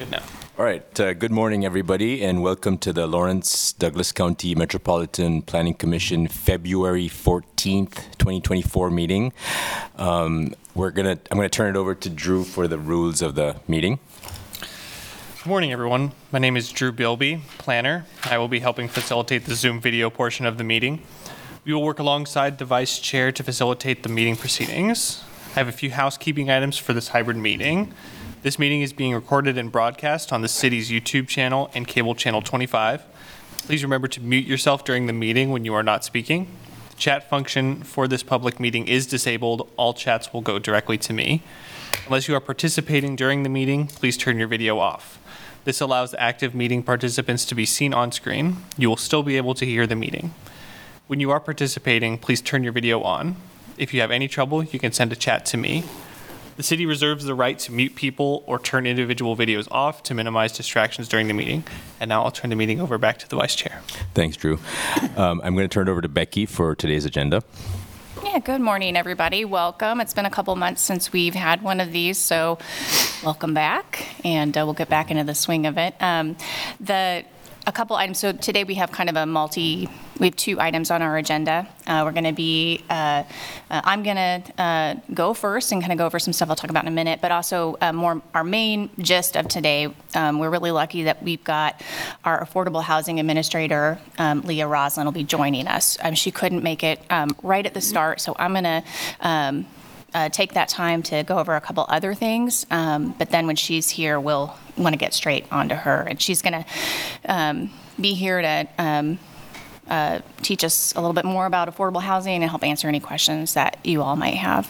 Good now. All right. Uh, good morning, everybody, and welcome to the Lawrence Douglas County Metropolitan Planning Commission February 14th, 2024 meeting. Um, we're gonna. I'm gonna turn it over to Drew for the rules of the meeting. Good morning, everyone. My name is Drew Bilby, planner. I will be helping facilitate the Zoom video portion of the meeting. We will work alongside the vice chair to facilitate the meeting proceedings. I have a few housekeeping items for this hybrid meeting. This meeting is being recorded and broadcast on the city's YouTube channel and cable channel 25. Please remember to mute yourself during the meeting when you are not speaking. The chat function for this public meeting is disabled. All chats will go directly to me. Unless you are participating during the meeting, please turn your video off. This allows active meeting participants to be seen on screen. You will still be able to hear the meeting. When you are participating, please turn your video on. If you have any trouble, you can send a chat to me. The city reserves the right to mute people or turn individual videos off to minimize distractions during the meeting. And now I'll turn the meeting over back to the vice chair. Thanks, Drew. Um, I'm going to turn it over to Becky for today's agenda. Yeah, good morning, everybody. Welcome. It's been a couple months since we've had one of these, so welcome back, and uh, we'll get back into the swing of it. Um, the a couple items. So today we have kind of a multi. We have two items on our agenda. Uh, we're going to be. Uh, uh, I'm going to uh, go first and kind of go over some stuff I'll talk about in a minute. But also uh, more our main gist of today. Um, we're really lucky that we've got our affordable housing administrator um, Leah Roslin will be joining us. Um, she couldn't make it um, right at the start, so I'm going to. Uh, take that time to go over a couple other things, um, but then when she's here, we'll want to get straight onto her, and she's going to um, be here to um, uh, teach us a little bit more about affordable housing and help answer any questions that you all might have.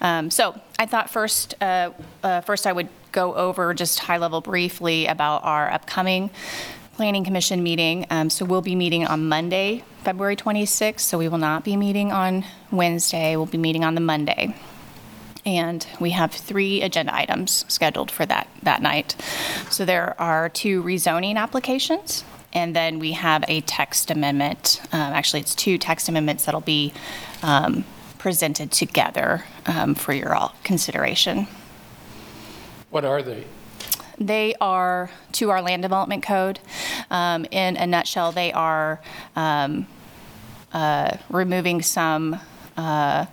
Um, so I thought first, uh, uh, first I would go over just high level briefly about our upcoming Planning Commission meeting. Um, so we'll be meeting on Monday, February 26th. So we will not be meeting on Wednesday. We'll be meeting on the Monday. And we have three agenda items scheduled for that, that night. So there are two rezoning applications, and then we have a text amendment. Um, actually, it's two text amendments that'll be um, presented together um, for your all consideration. What are they? They are to our land development code. Um, in a nutshell, they are um, uh, removing some uh,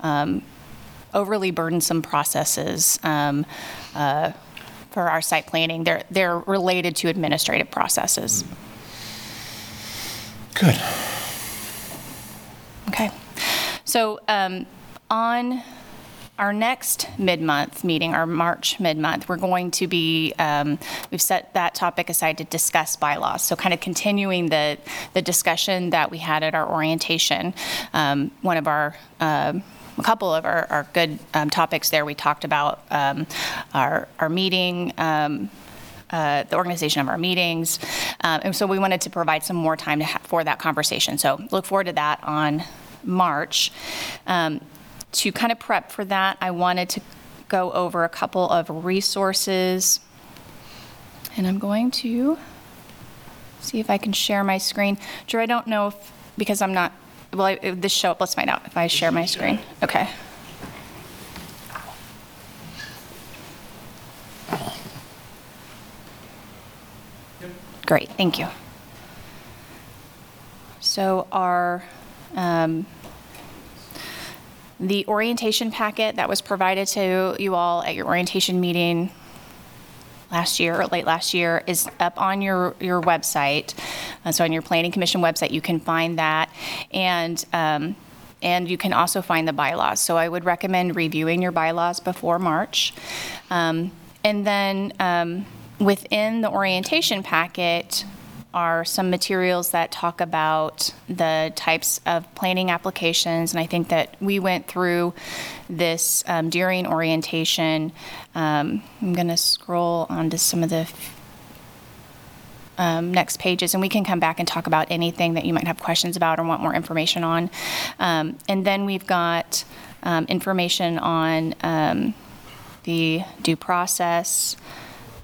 um, overly burdensome processes um, uh, for our site planning. They're they're related to administrative processes. Good. Okay. So um, on our next mid-month meeting, our March mid-month, we're going to be, um, we've set that topic aside to discuss bylaws. So kind of continuing the, the discussion that we had at our orientation. Um, One of our, um, a couple of our, our good um, topics there, we talked about um, our, our meeting, um, uh, the organization of our meetings. Um, and so we wanted to provide some more time ha- for that conversation. So look forward to that on March. Um, to kind of prep for that, I wanted to go over a couple of resources. And I'm going to see if I can share my screen. Drew, I don't know if, because I'm not, well, I- this show up, let's find out if I share my screen. Okay. Great, thank you. So our, um, the orientation packet that was provided to you all at your orientation meeting last year, or late last year, is up on your, your website. Uh, So on your planning commission website, you can find that. And, um, and you can also find the bylaws. So I would recommend reviewing your bylaws before March. Um, And then um, within the orientation packet are some materials that talk about the types of planning applications. And I think that we went through this um, during orientation. Um, I'm going to scroll onto some of the um, next pages, and we can come back and talk about anything that you might have questions about or want more information on. Um, and then we've got um, information on um, the due process.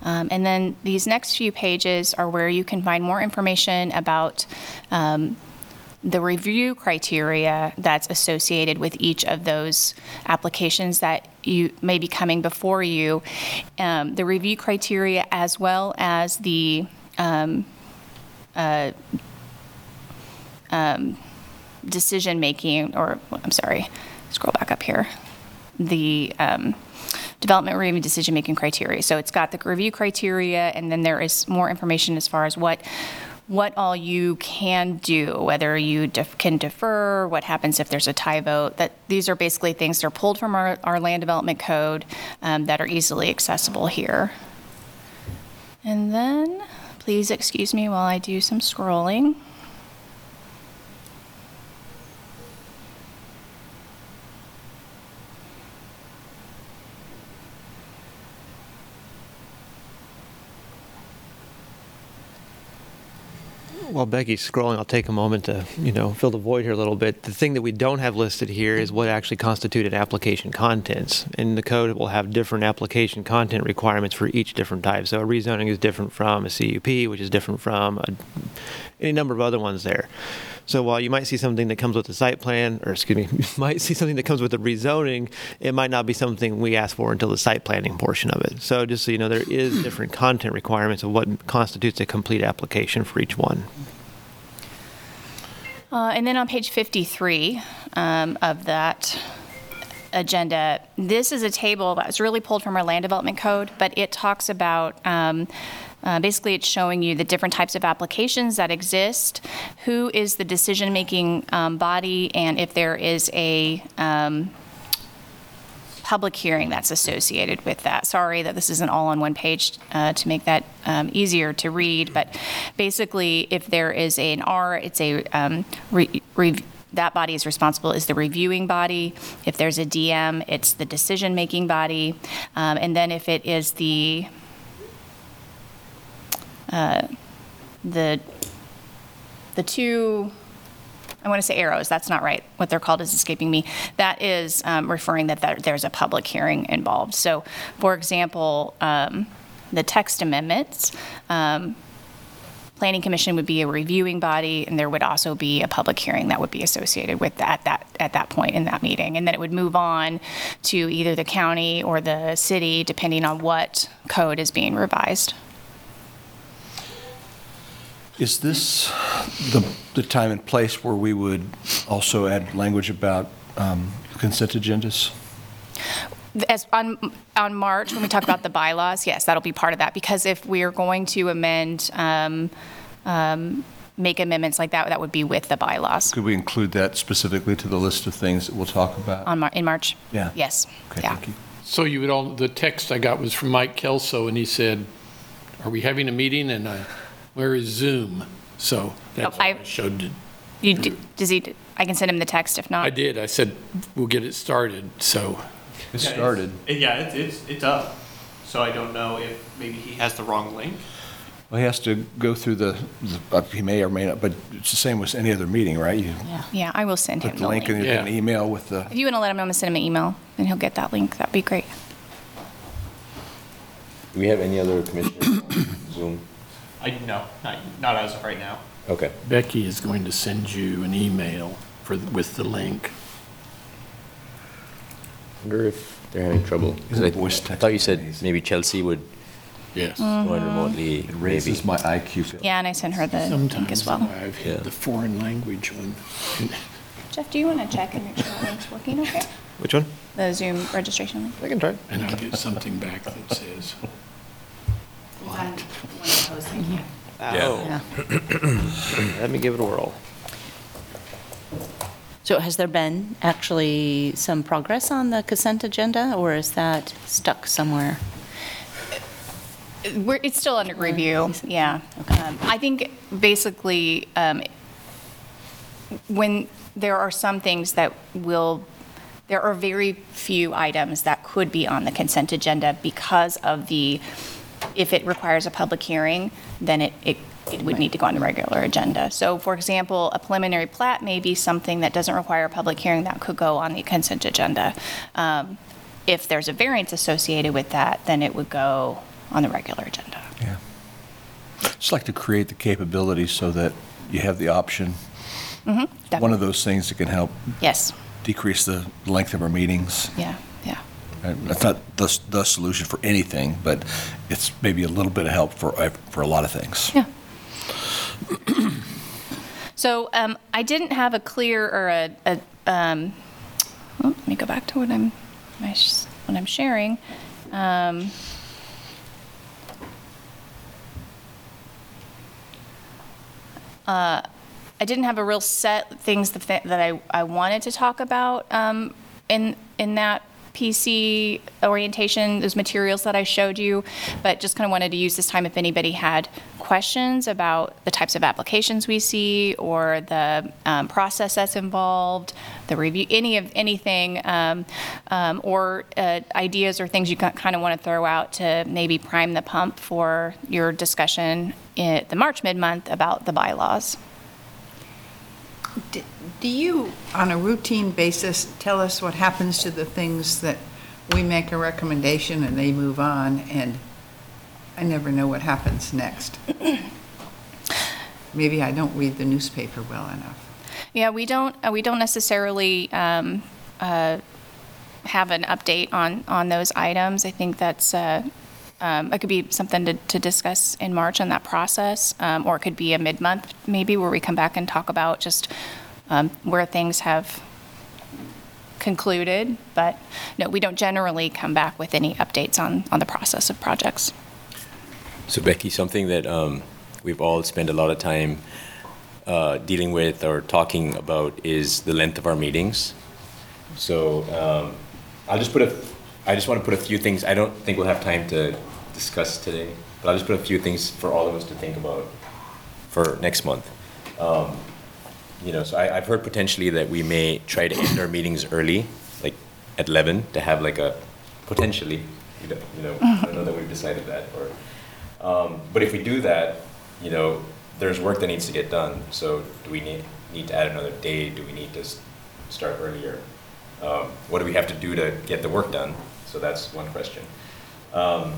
Um, and then these next few pages are where you can find more information about um, the review criteria that's associated with each of those applications that you may be coming before you, um, the review criteria as well as the um, uh, um, decision making, or I'm sorry, scroll back up here. The um, development review decision making criteria. So it's got the review criteria, and then there is more information as far as what what all you can do, whether you def- can defer, what happens if there's a tie vote. That these are basically things that are pulled from our, our land development code um, that are easily accessible here. And then, please excuse me while I do some scrolling. While Becky's scrolling, I'll take a moment to, you know, fill the void here a little bit. The thing that we don't have listed here is what actually constituted application contents. And the code it will have different application content requirements for each different type. So a rezoning is different from a CUP, which is different from a, any number of other ones there. So while you might see something that comes with the site plan, or excuse me, you might see something that comes with the rezoning, it might not be something we ask for until the site planning portion of it. So just so you know, there is different content requirements of what constitutes a complete application for each one. Uh, and then on page 53 um, of that agenda, this is a table that was really pulled from our land development code, but it talks about um, uh, basically it's showing you the different types of applications that exist, who is the decision making um, body, and if there is a um, public hearing that's associated with that. Sorry that this isn't all on one page uh, to make that um, easier to read, but basically, if there is an R, it's a um, re- re- that body is responsible is the reviewing body. If there's a DM, it's the decision-making body, um, and then if it is the uh, the the two I want to say arrows, that's not right. What they're called is escaping me. That is um, referring that there- there's a public hearing involved. So, for example, um, the text amendments, um, Planning Commission would be a reviewing body, and there would also be a public hearing that would be associated with that, that, at that point in that meeting. And then it would move on to either the county or the city, depending on what code is being revised. Is this the, the time and place where we would also add language about um, consent agendas? As on, on March, when we talk about the bylaws, yes, that'll be part of that, because if we are going to amend, um, um, make amendments like that, that would be with the bylaws Could we include that specifically to the list of things that we'll talk about? on, Mar- in March. Yeah. Yes, Okay, yeah. thank you. So you would all, the text I got was from Mike Kelso, and he said, are we having a meeting? And I, where is Zoom? So that's Oh, I- all I showed. it. You, d- does he, I can send him the text if not. I did, I said, we'll get it started, so. It started. Yeah, it's, it's, it's up. So I don't know if maybe he has the wrong link. Well, he has to go through the, the- uh, he may or may not, but it's the same with any other meeting, right? You Yeah, I will send him put the the link in link. an Yeah. email with the, If you want to let him know, I'm going to send him an email, and he'll get that link. That'd be great. Do we have any other commissioners on Zoom? I, no, not, not as of right now. Okay. Becky is going to send you an email for, with the link. Wonder if they're having trouble. 'Cause I, Voice text thought you said maybe Chelsea would Yes. Mm-hmm. join remotely. it raises maybe. my IQ. Yeah, and I sent her the link Sometimes as well. I've Yeah. hit the foreign language one. Jeff, do you want to check and make sure the link's working okay? Which one? The Zoom registration link? I can try. And I'll get something back that says, Oh. Let me give it a whirl. So has there been actually some progress on the consent agenda, or is that stuck somewhere? We're, it's still under review, yeah. Um, I think basically, um, when there are some things that will, there are very few items that could be on the consent agenda because of the, if it requires a public hearing, then it, it, it would need to go on the regular agenda. So for example, a preliminary plat may be something that doesn't require a public hearing that could go on the consent agenda. Um, If there's a variance associated with that, then it would go on the regular agenda. Yeah. Just like to create the capability so that you have the option. One of those things that can help Yes, decrease the length of our meetings. yeah, That's not the, the solution for anything, but it's maybe a little bit of help for, for a lot of things. Yeah. So um, I didn't have a clear or a, a um, let me go back to what I'm, my what I'm sharing. Um, uh, I didn't have a real set things that, that I, I wanted to talk about um, in in that PC orientation, those materials that I showed you, but just kind of wanted to use this time if anybody had questions about the types of applications we see or the um, process that's involved, the review, any of anything, um, um, or uh, ideas or things you kind of want to throw out to maybe prime the pump for your discussion at the March mid-month about the bylaws. D- Do you, on a routine basis, tell us what happens to the things that we make a recommendation and they move on, and I never know what happens next? Maybe I don't read the newspaper well enough. Yeah, we don't, uh, we don't necessarily um, uh, have an update on, on those items. I think that's, uh, um, it could be something to, to discuss in March on that process, um, or it could be a mid-month maybe where we come back and talk about just um, where things have concluded. But no, we don't generally come back with any updates on, on the process of projects. So Becky, something that um, we've all spent a lot of time uh, dealing with or talking about is the length of our meetings. So um, I'll just put a, I just want to put a few things. I don't think we'll have time to discuss today, but I'll just put a few things for all of us to think about for next month. Um, you know, so I, I've heard potentially that we may try to end our meetings early, like at 11, to have like a potentially, you know, you know I don't know that we've decided that, or um, but if we do that, you know, there's work that needs to get done. So do we need, need to add another day? Do we need to start earlier? Um, what do we have to do to get the work done? So that's one question. Um,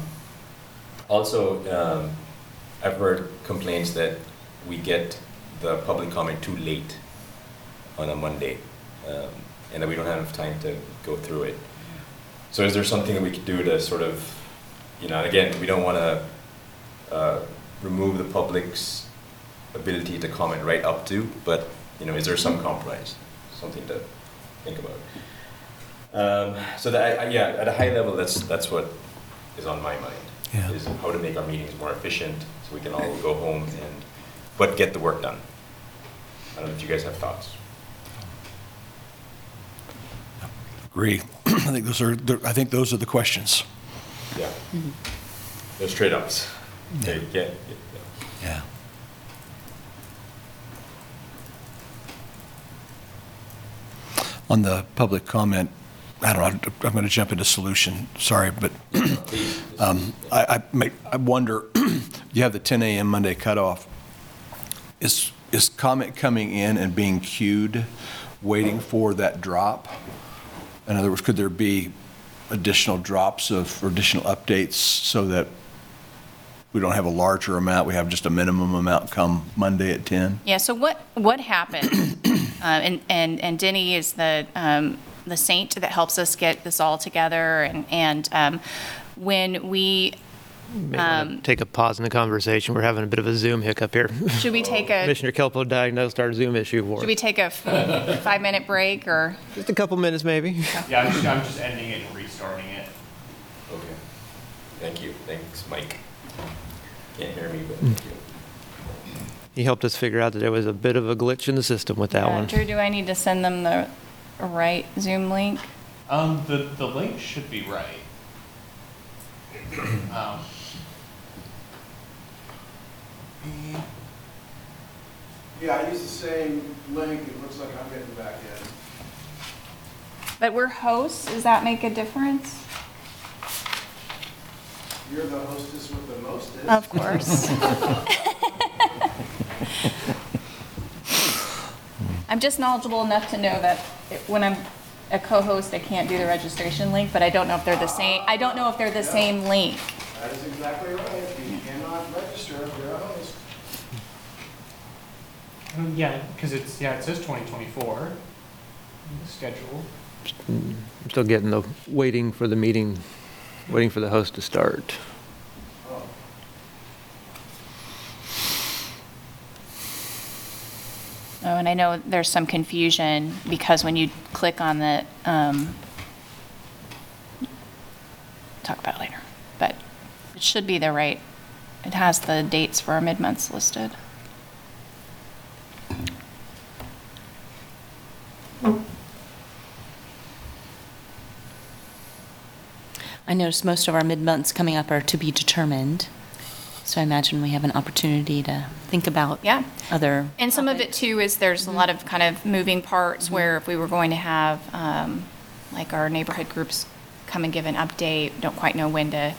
also, um, I've heard complaints that we get the public comment too late on a Monday, um, and that we don't have enough time to go through it. So is there something that we could do to sort of, you know, again, we don't want to uh, remove the public's ability to comment right up to, but, you know, is there some compromise? Something to think about. Um, So that, I- I- yeah, at a high level, that's, that's what is on my mind. Yeah. Is how to make our meetings more efficient, so we can all go home and, but get the work done. I don't know if you guys have thoughts. Agree. I think those are, I think those are the questions. Yeah. Those trade-offs. Okay, yeah, yeah. Yeah. On the public comment, I don't know, I'm going to jump into solution, sorry, but um, I, I make, I wonder, you have the 10 a.m. Monday cutoff. Is, is comment coming in and being queued, waiting for that drop? In other words, could there be additional drops of, or additional updates so that we don't have a larger amount, we have just a minimum amount come Monday at 10? Yeah, so what, what happened, uh, and, and, and Denny is the, um, the saint that helps us get this all together, and, and um, when we, May wanna Take a pause in the conversation. We're having a bit of a Zoom hiccup here. should we take a, Commissioner Kelso diagnosed our Zoom issue for should we take a f- five-minute break, or? Just a couple minutes, maybe. Yeah, I'm just, I'm just ending it and restarting it. Okay. Thank you. Thanks, Mike. Can't hear me, but thank you. He helped us figure out that there was a bit of a glitch in the system with that Uh, one. Drew, do I need to send them the right Zoom link? Um, the, the link should be right. Um, Yeah, I use the same link, it looks like I'm getting back in. But we're hosts, does that make a difference? You're the hostess with the mostest. Of course. I'm just knowledgeable enough to know that it- when I'm a co-host, I can't do the registration link, but I don't know if they're the same, I don't know if they're the same link. That is exactly right, you cannot register if you're a host. um, yeah, because it's, yeah, it says 2024, schedule. I'm still getting the, waiting for the meeting, waiting for the host to start. And I know there's some confusion because when you click on the, um, talk about it later, but it should be the right, it has the dates for our mid-months listed. I noticed most of our mid-months coming up are to be determined. So I imagine we have an opportunity to think about Yeah. other. And some of it too is there's a lot of kind of moving parts mm-hmm. where if we were going to have, um, like our neighborhood groups come and give an update, don't quite know when to,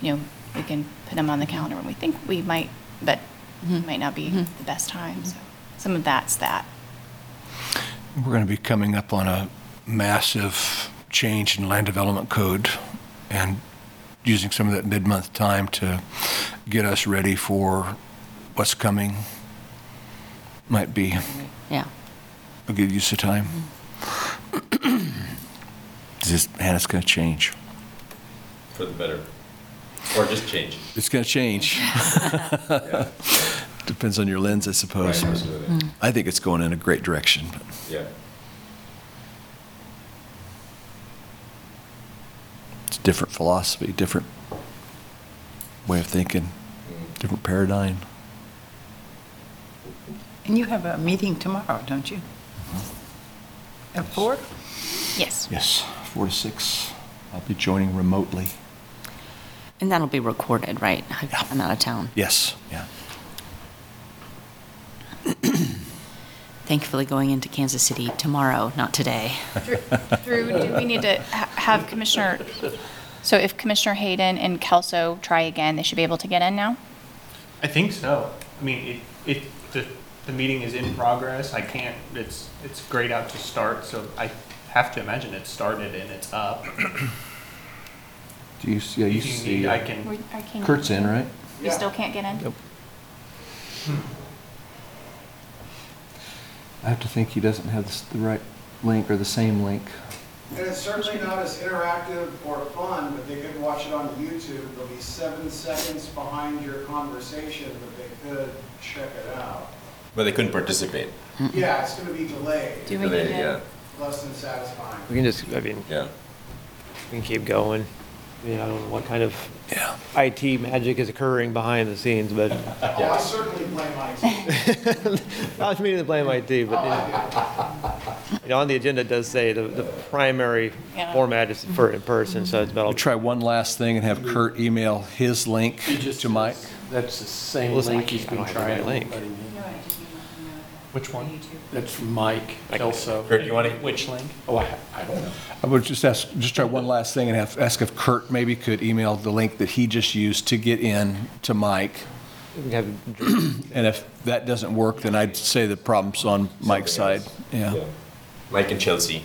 you know, we can put them on the calendar when we think we might, but it might not be mm-hmm. the best time, so some of that's that. We're going to be coming up on a massive change in land development code and using some of that mid-month time to get us ready for what's coming might be Yeah. a good use of time. Mm-hmm. This, and it's going to change. For the better. Or just change. It's going to change. Depends on your lens, I suppose. Right, but absolutely. Mm. I think it's going in a great direction. but Yeah. It's different philosophy, different way of thinking, different paradigm. And you have a meeting tomorrow, don't you? Mm-hmm. At four? Yes. Yes, four to six. I'll be joining remotely. And that'll be recorded, right? I'm out of town. Yes, yeah. Thankfully, going into Kansas City tomorrow, not today. Drew, do we need to ha- have Commissioner, so if Commissioner Hayden and Kelso try again, they should be able to get in now? I think so. I mean, it, it, the, the meeting is in progress. I can't, it's, it's grayed out to start, so I have to imagine it started and it's up. Do you, see, yeah, you If you see, need, I can, I can- Kurt's in, right? You still can't get in? Nope. Hmm. I have to think he doesn't have the right link or the same link. And it's certainly not as interactive or fun, but they could watch it on YouTube. They'll be seven seconds behind your conversation, but they could check it out. But they couldn't participate. Yeah, it's gonna be delayed, Do we need Today, to? Yeah, less than satisfying. We can just, I mean, yeah. we can keep going. I mean, I don't know what kind of Yeah. IT magic is occurring behind the scenes, but, Oh, I certainly blame my team. not meaning to blame IT, but, you know, you know, on the agenda it does say the, the primary Yeah. format is for in-person, so it's I'll about, try one last thing and have Kurt email his link Just to Mike. That's the same Listen, I link he's can't- I been don't have the right trying. link. letting me- which one? That's from Mike Kelso. Kurt, you want to? Which link? Oh, I, I don't know. I would just ask, just try one last thing and have, ask if Kurt maybe could email the link that he just used to get in to Mike. we have, And if that doesn't work, then I'd say the problem's on Mike's side. Yeah. Mike and Chelsea.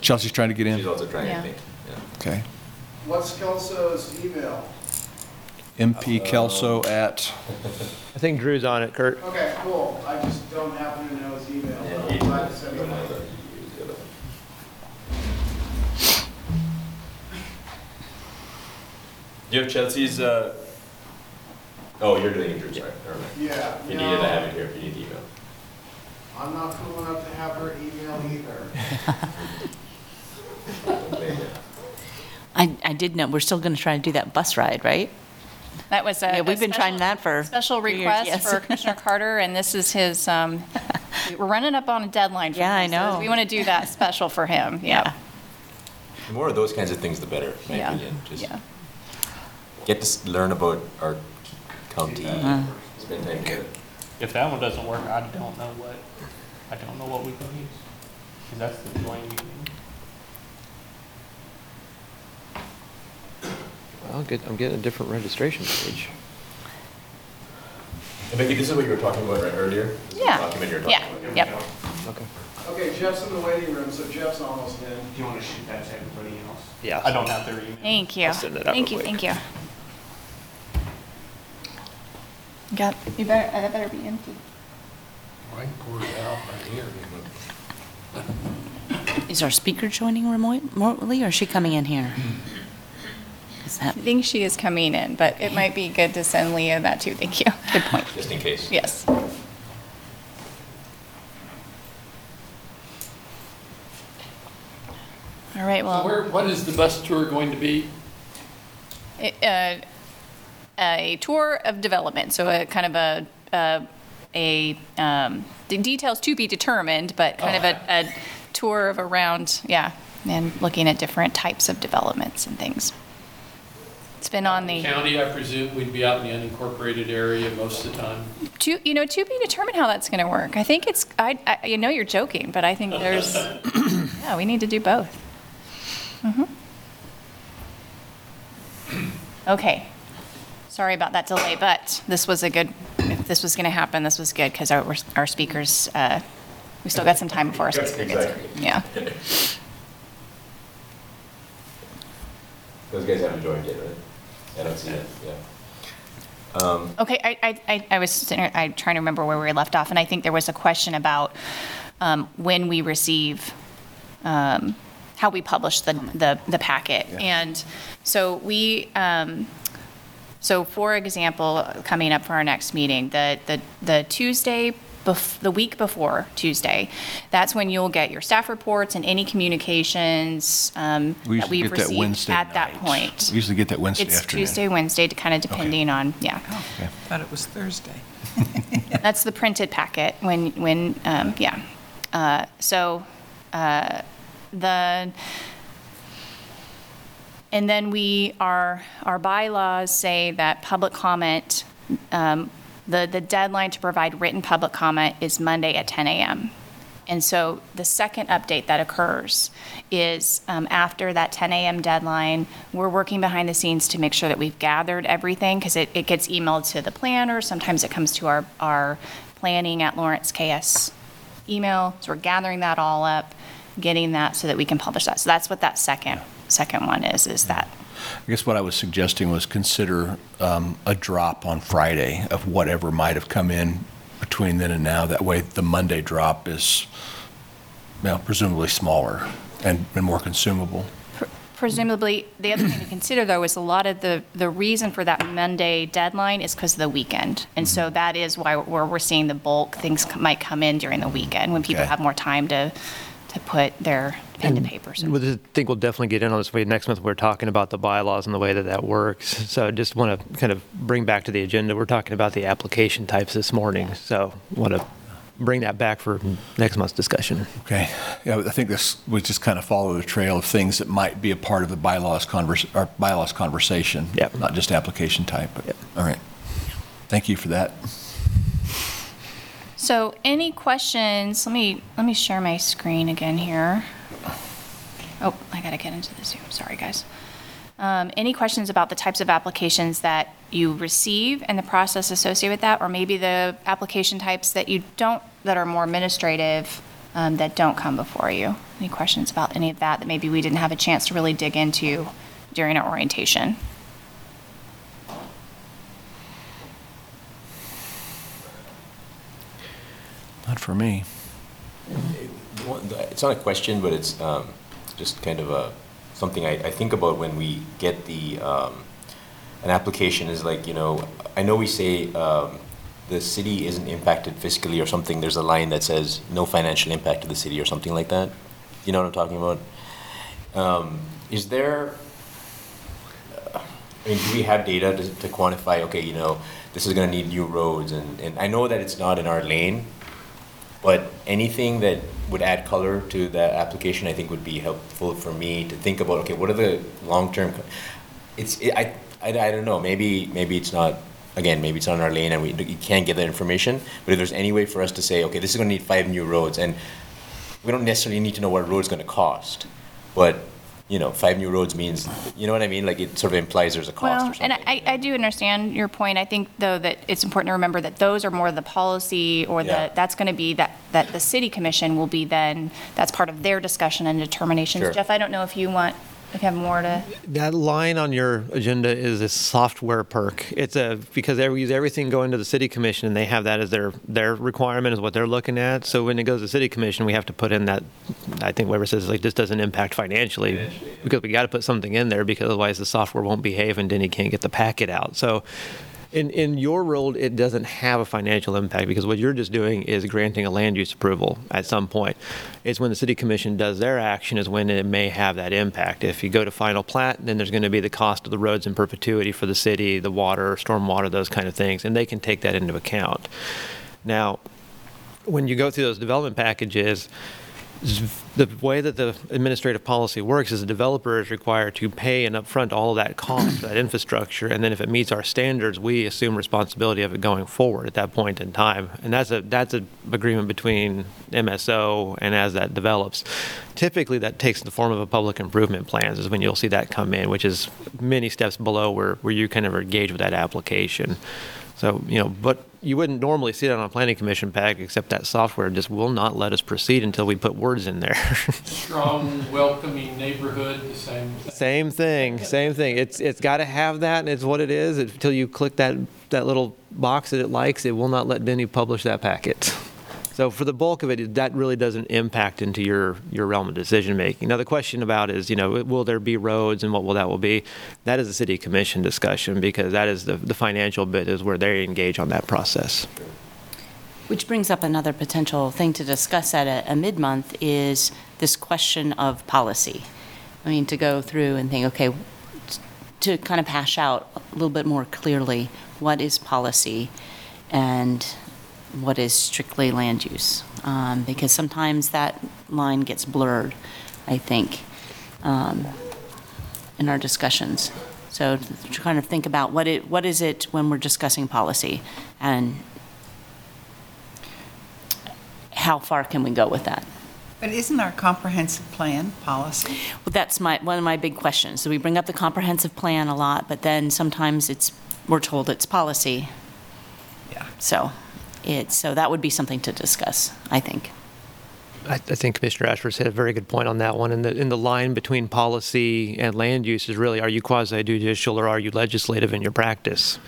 Chelsea's trying to get She's in? also trying, I Yeah. think. Yeah. Okay. What's Kelso's email? MP Kelso at, I think Drew's on it, Kurt. Okay, cool. I just don't happen to know his email. but I'm glad to send it. Do you have Chelsea's, uh, oh, you're doing it, Drew, sorry. Never mind. Yeah. If you needed, I have it here if you need the email. I'm not cool enough to have her email either. I, I did know, we're still going to try to do that bus ride, right? That was a. Yeah, we've a been trying that for Special three years, request yes. for Commissioner Carter, and this is his, um, we're running up on a deadline for Yeah, I this, so know. We want to do that special for him, yeah. The more of those kinds of things, the better, in my Yeah, opinion. Just yeah. get to s- learn about our county, Uh-huh. spend time together. If that one doesn't work, I don't know what, I don't know what we can use. Because that's the joint meeting. Well, get, I'm getting a different registration page. And Becky, this is what you were talking about right earlier? This is the Yeah. Document you were Yeah, talking about. yep. Okay. Okay, Jeff's in the waiting room, so Jeff's almost in. Do you want to shoot that to everybody else? Yeah. I don't have their email. Thank you. I'll send it out Thank real you, quick. thank you. Got, you better, that better be empty. I can pour it out right here. Is our speaker joining remote- remotely, or is she coming in here? Is that, I think she is coming in, but it might be good to send Leah that too. Thank you. Good point. Just in case. Yes. All right, well. Where, what is the bus tour going to be? uh, a tour of development, so a kind of a, a, a, um, the details to be determined, but kind of a, a tour of around, yeah, and looking at different types of developments and things. It's been on the, County, I presume, we'd be out in the unincorporated area most of the time. to, you know, to be determined how that's going to work. I think it's, I, I, you know you're joking, but I think there's, yeah, we need to do both. Mhm. Okay. Sorry about that delay, but this was a good, if this was going to happen, this was good because our, our speakers, uh, we still got some time before our speaker gets here. Yeah. Those guys haven't joined yet, right? I it, yeah. Um, Okay, I, I- I, I was, sitting here- I'm trying to remember where we left off, and I think there was a question about um, when we receive, um, how we publish the, the, the packet. And so we, um, so for example, coming up for our next meeting, the, the, the Tuesday, bef- the week before Tuesday, that's when you'll get your staff reports and any communications um, We that usually we've get that received Wednesday at that night. point. We usually get that Wednesday It's afternoon. Tuesday, Wednesday, kind of depending on, yeah. Thought it was Thursday. That's the printed packet when, when, um, yeah. Uh, So, uh, the, and then we, our, our bylaws say that public comment, um, the, the deadline to provide written public comment is Monday at 10 a.m. And so the second update that occurs is um, after that 10 a.m. deadline, we're working behind the scenes to make sure that we've gathered everything because it, it gets emailed to the planner. Sometimes it comes to our, our planning at Lawrence KS email. So we're gathering that all up, getting that so that we can publish that. So that's what that second, second one is, is that. I guess what I was suggesting was consider um, a drop on Friday of whatever might have come in between then and now. That way, the Monday drop is, well, presumably smaller and and more consumable. Presumably, the other thing to consider, though, is a lot of the, the reason for that Monday deadline is because of the weekend. And so that is why we're, we're seeing the bulk, things c- might come in during the weekend, when people Okay. have more time to, to put their pen to paper. so- Well, I think we'll definitely get in on this way next month. We're talking about the bylaws and the way that that works. So I just want to kind of bring back to the agenda. We're talking about the application types this morning. So want to bring that back for next month's discussion. Okay, yeah, I think this would just kind of follow the trail of things that might be a part of the bylaws convers, or bylaws conversation. Yep. Not just application type, but, Yep. all right. Thank you for that. So any questions, let me, let me share my screen again here. Oh, I gotta get into the Zoom, sorry, guys. Um, Any questions about the types of applications that you receive and the process associated with that? Or maybe the application types that you don't, that are more administrative, um, that don't come before you? Any questions about any of that that maybe we didn't have a chance to really dig into during our orientation? Not for me. It's not a question, but it's um, just kind of a, something I, I think about when we get the, um, an application is like, you know, I know we say um, the city isn't impacted fiscally or something, there's a line that says no financial impact to the city or something like that. You know what I'm talking about? Um, Is there, I mean, do we have data to, to quantify, okay, you know, this is gonna need new roads and, and I know that it's not in our lane, but anything that would add color to that application, I think would be helpful for me to think about, okay, what are the long-term, co- it's, I, I, I don't know, maybe, maybe it's not, again, maybe it's not in our lane and we, can't get that information, but if there's any way for us to say, okay, this is gonna need five new roads, and we don't necessarily need to know what a road's gonna cost, but, you know, five new roads means, you know what I mean? Like, it sort of implies there's a cost or Well, something. and I, I do understand your point. I think, though, that it's important to remember that those are more the policy, or Yeah. the, that's going to be, that, that the city commission will be then, that's part of their discussion and determinations. Sure. Jeff, I don't know if you want if you have more to, That line on your agenda is a software perk. It's a because use everything going to the city commission, and they have that as their their requirement is what they're looking at. So when it goes to city commission, we have to put in that. I think whoever says like this doesn't impact financially, because we got to put something in there because otherwise the software won't behave and then you can't get the packet out. So. In, in your role, it doesn't have a financial impact because what you're just doing is granting a land use approval at some point. It's when the city commission does their action is when it may have that impact. If you go to final plat, then there's going to be the cost of the roads in perpetuity for the city, the water, stormwater, those kind of things, and they can take that into account. Now, when you go through those development packages, the way that the administrative policy works is the developer is required to pay and upfront all of that cost that infrastructure, and then if it meets our standards, we assume responsibility of it going forward at that point in time. And that's a that's an agreement between MSO and as that develops. Typically, that takes the form of a public improvement plans is when you'll see that come in, which is many steps below where where you kind of engage with that application. So, you know, but you wouldn't normally see that on a planning commission pack, except that software just will not let us proceed until we put words in there. Strong, welcoming neighborhood, the same. same thing, same thing. It's it's got to have that, and it's what it is. Until you click that that little box that it likes, it will not let Denny publish that packet. So for the bulk of it, that really doesn't impact into your your realm of decision making. Now the question about is, you know, will there be roads and what will that will be? That is a city commission discussion because that is the the financial bit is where they engage on that process. Which brings up another potential thing to discuss at a, a mid-month is this question of policy. I mean, to go through and think, okay, to kind of hash out a little bit more clearly, what is policy and what is strictly land use? Um, because sometimes that line gets blurred, I think, um, in our discussions. So to kind of think about what it, what is it when we're discussing policy? And how far can we go with that? But isn't our comprehensive plan policy? Well, that's my, one of my big questions. So we bring up the comprehensive plan a lot, but then sometimes it's, we're told it's policy. Yeah. So it's, so that would be something to discuss, I think. I, I think Commissioner Ashford said a very good point on that one. And the, in the line between policy and land use is really, are you quasi judicial or are you legislative in your practice?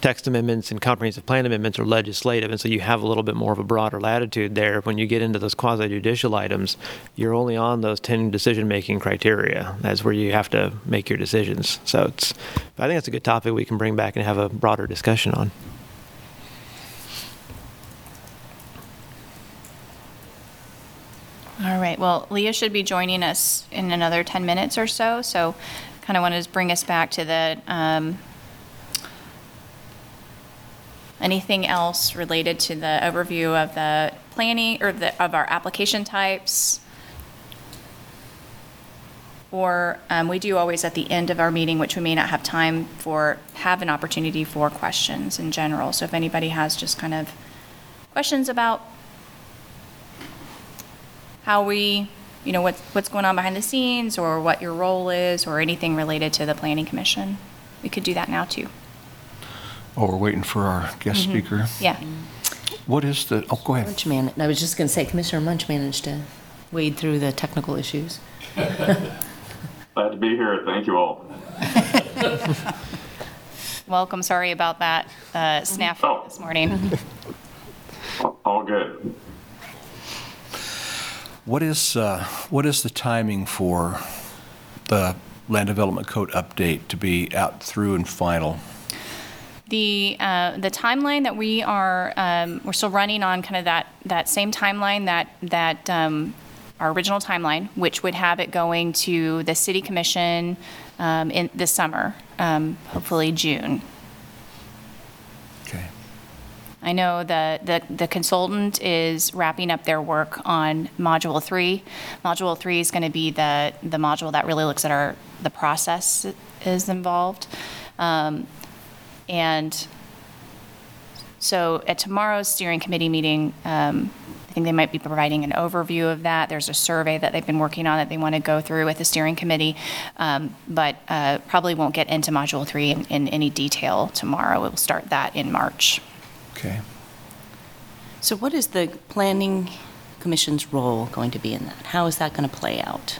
Text amendments and comprehensive plan amendments are legislative, and so you have a little bit more of a broader latitude there. When you get into those quasi judicial items, you're only on those 10 decision making criteria. That's where you have to make your decisions. So it's, I think it's a good topic we can bring back and have a broader discussion on. All right, well, Leah should be joining us in another 10 minutes or so, so kind of want to bring us back to the, um, anything else related to the overview of the planning, or the, of our application types? Or, um, we do always at the end of our meeting, which we may not have time for, have an opportunity for questions in general. So if anybody has just kind of questions about how we, you know, what's, what's going on behind the scenes, or what your role is, or anything related to the planning commission, we could do that now too. Oh, we're waiting for our guest speaker. Yeah. What is the, oh, go ahead. Munch man, I was just going to say, Commissioner Munch managed to wade through the technical issues. Glad to be here. Thank you all. Welcome, sorry about that uh, snafu this morning. All good. What is, uh, what is the timing for the Land Development Code update to be out through and final? The, uh, the timeline that we are, um, we're still running on kind of that, that same timeline that, that, um, our original timeline, which would have it going to the city commission um, in this summer, um, hopefully June. I know the, the, the consultant is wrapping up their work on Module 3. Module 3 is going to be the, the module that really looks at our, the process is involved. Um, And so at tomorrow's steering committee meeting, um, I think they might be providing an overview of that. There's a survey that they've been working on that they want to go through with the steering committee, um, but uh, probably won't get into Module 3 in, in any detail tomorrow. We'll start that in March. Okay. So what is the planning commission's role going to be in that? How is that going to play out?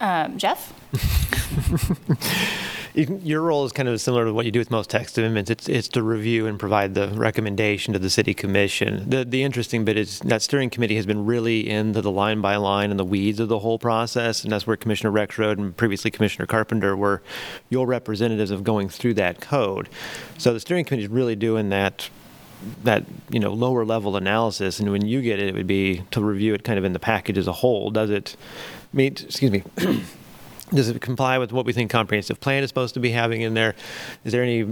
Um, Jeff? You Your role is kind of similar to what you do with most text amendments. It's, it's to review and provide the recommendation to the city commission. The, the interesting bit is that steering committee has been really into the line by line and the weeds of the whole process. And that's where Commissioner Rexroad and previously Commissioner Carpenter were your representatives of going through that code. So the steering committee is really doing that that you know lower level analysis and when you get it it would be to review it kind of in the package as a whole does it meet excuse me does it comply with what we think comprehensive plan is supposed to be having in there is there any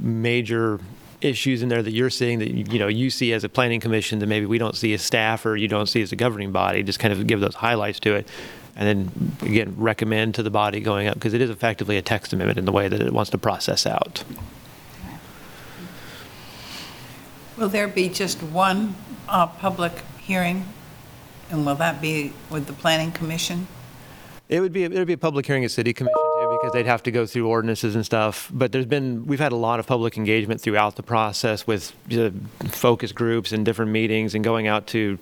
major issues in there that you're seeing that you know you see as a planning commission that maybe we don't see as staff or you don't see as a governing body just kind of give those highlights to it and then again recommend to the body going up because it is effectively a text amendment in the way that it wants to process out Will there be just one uh, public hearing? And will that be with the planning commission? It would be it would be a public hearing at city commission too because they'd have to go through ordinances and stuff. But there's been we've had a lot of public engagement throughout the process with focus groups and different meetings and going out to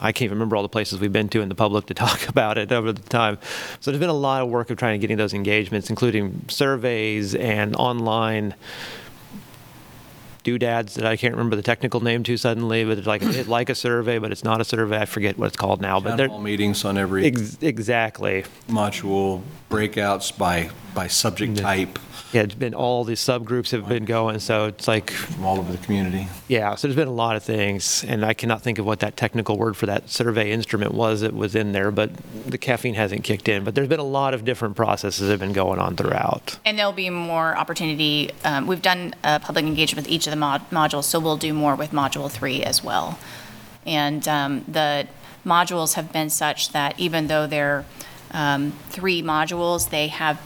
I can't even remember all the places we've been to in the public to talk about it over the time. So there's been a lot of work of trying to getting those engagements, including surveys and online doodads that I can't remember the technical name to suddenly, but it's like it's like a survey, but it's not a survey. I forget what it's called now. But they're hall meetings on every ex- exactly. module, breakouts by, by subject mm-hmm. type Yeah, it's been all these subgroups have been going, so it's like, from all over the community. yeah, so there's been a lot of things, and I cannot think of what that technical word for that survey instrument was that was in there, but the caffeine hasn't kicked in. But there's been a lot of different processes that have been going on throughout. And there'll be more opportunity. Um, we've done uh, public engagement with each of the mod- modules, so we'll do more with Module 3 as well. And um, the modules have been such that even though they're um, three modules, they have,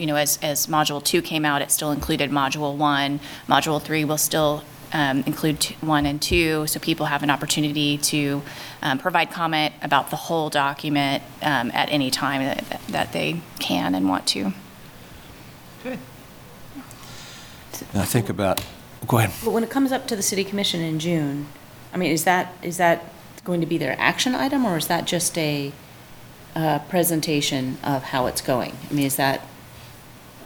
you know, as, as Module 2 came out, it still included Module 1. Module 3 will still um, include t- 1 and 2, so people have an opportunity to um, provide comment about the whole document um, at any time that, that they can and want to. Good. Now think about, go ahead. But when it comes up to the city commission in June, I mean, is that, is that going to be their action item, or is that just a uh, presentation of how it's going? I mean, is that,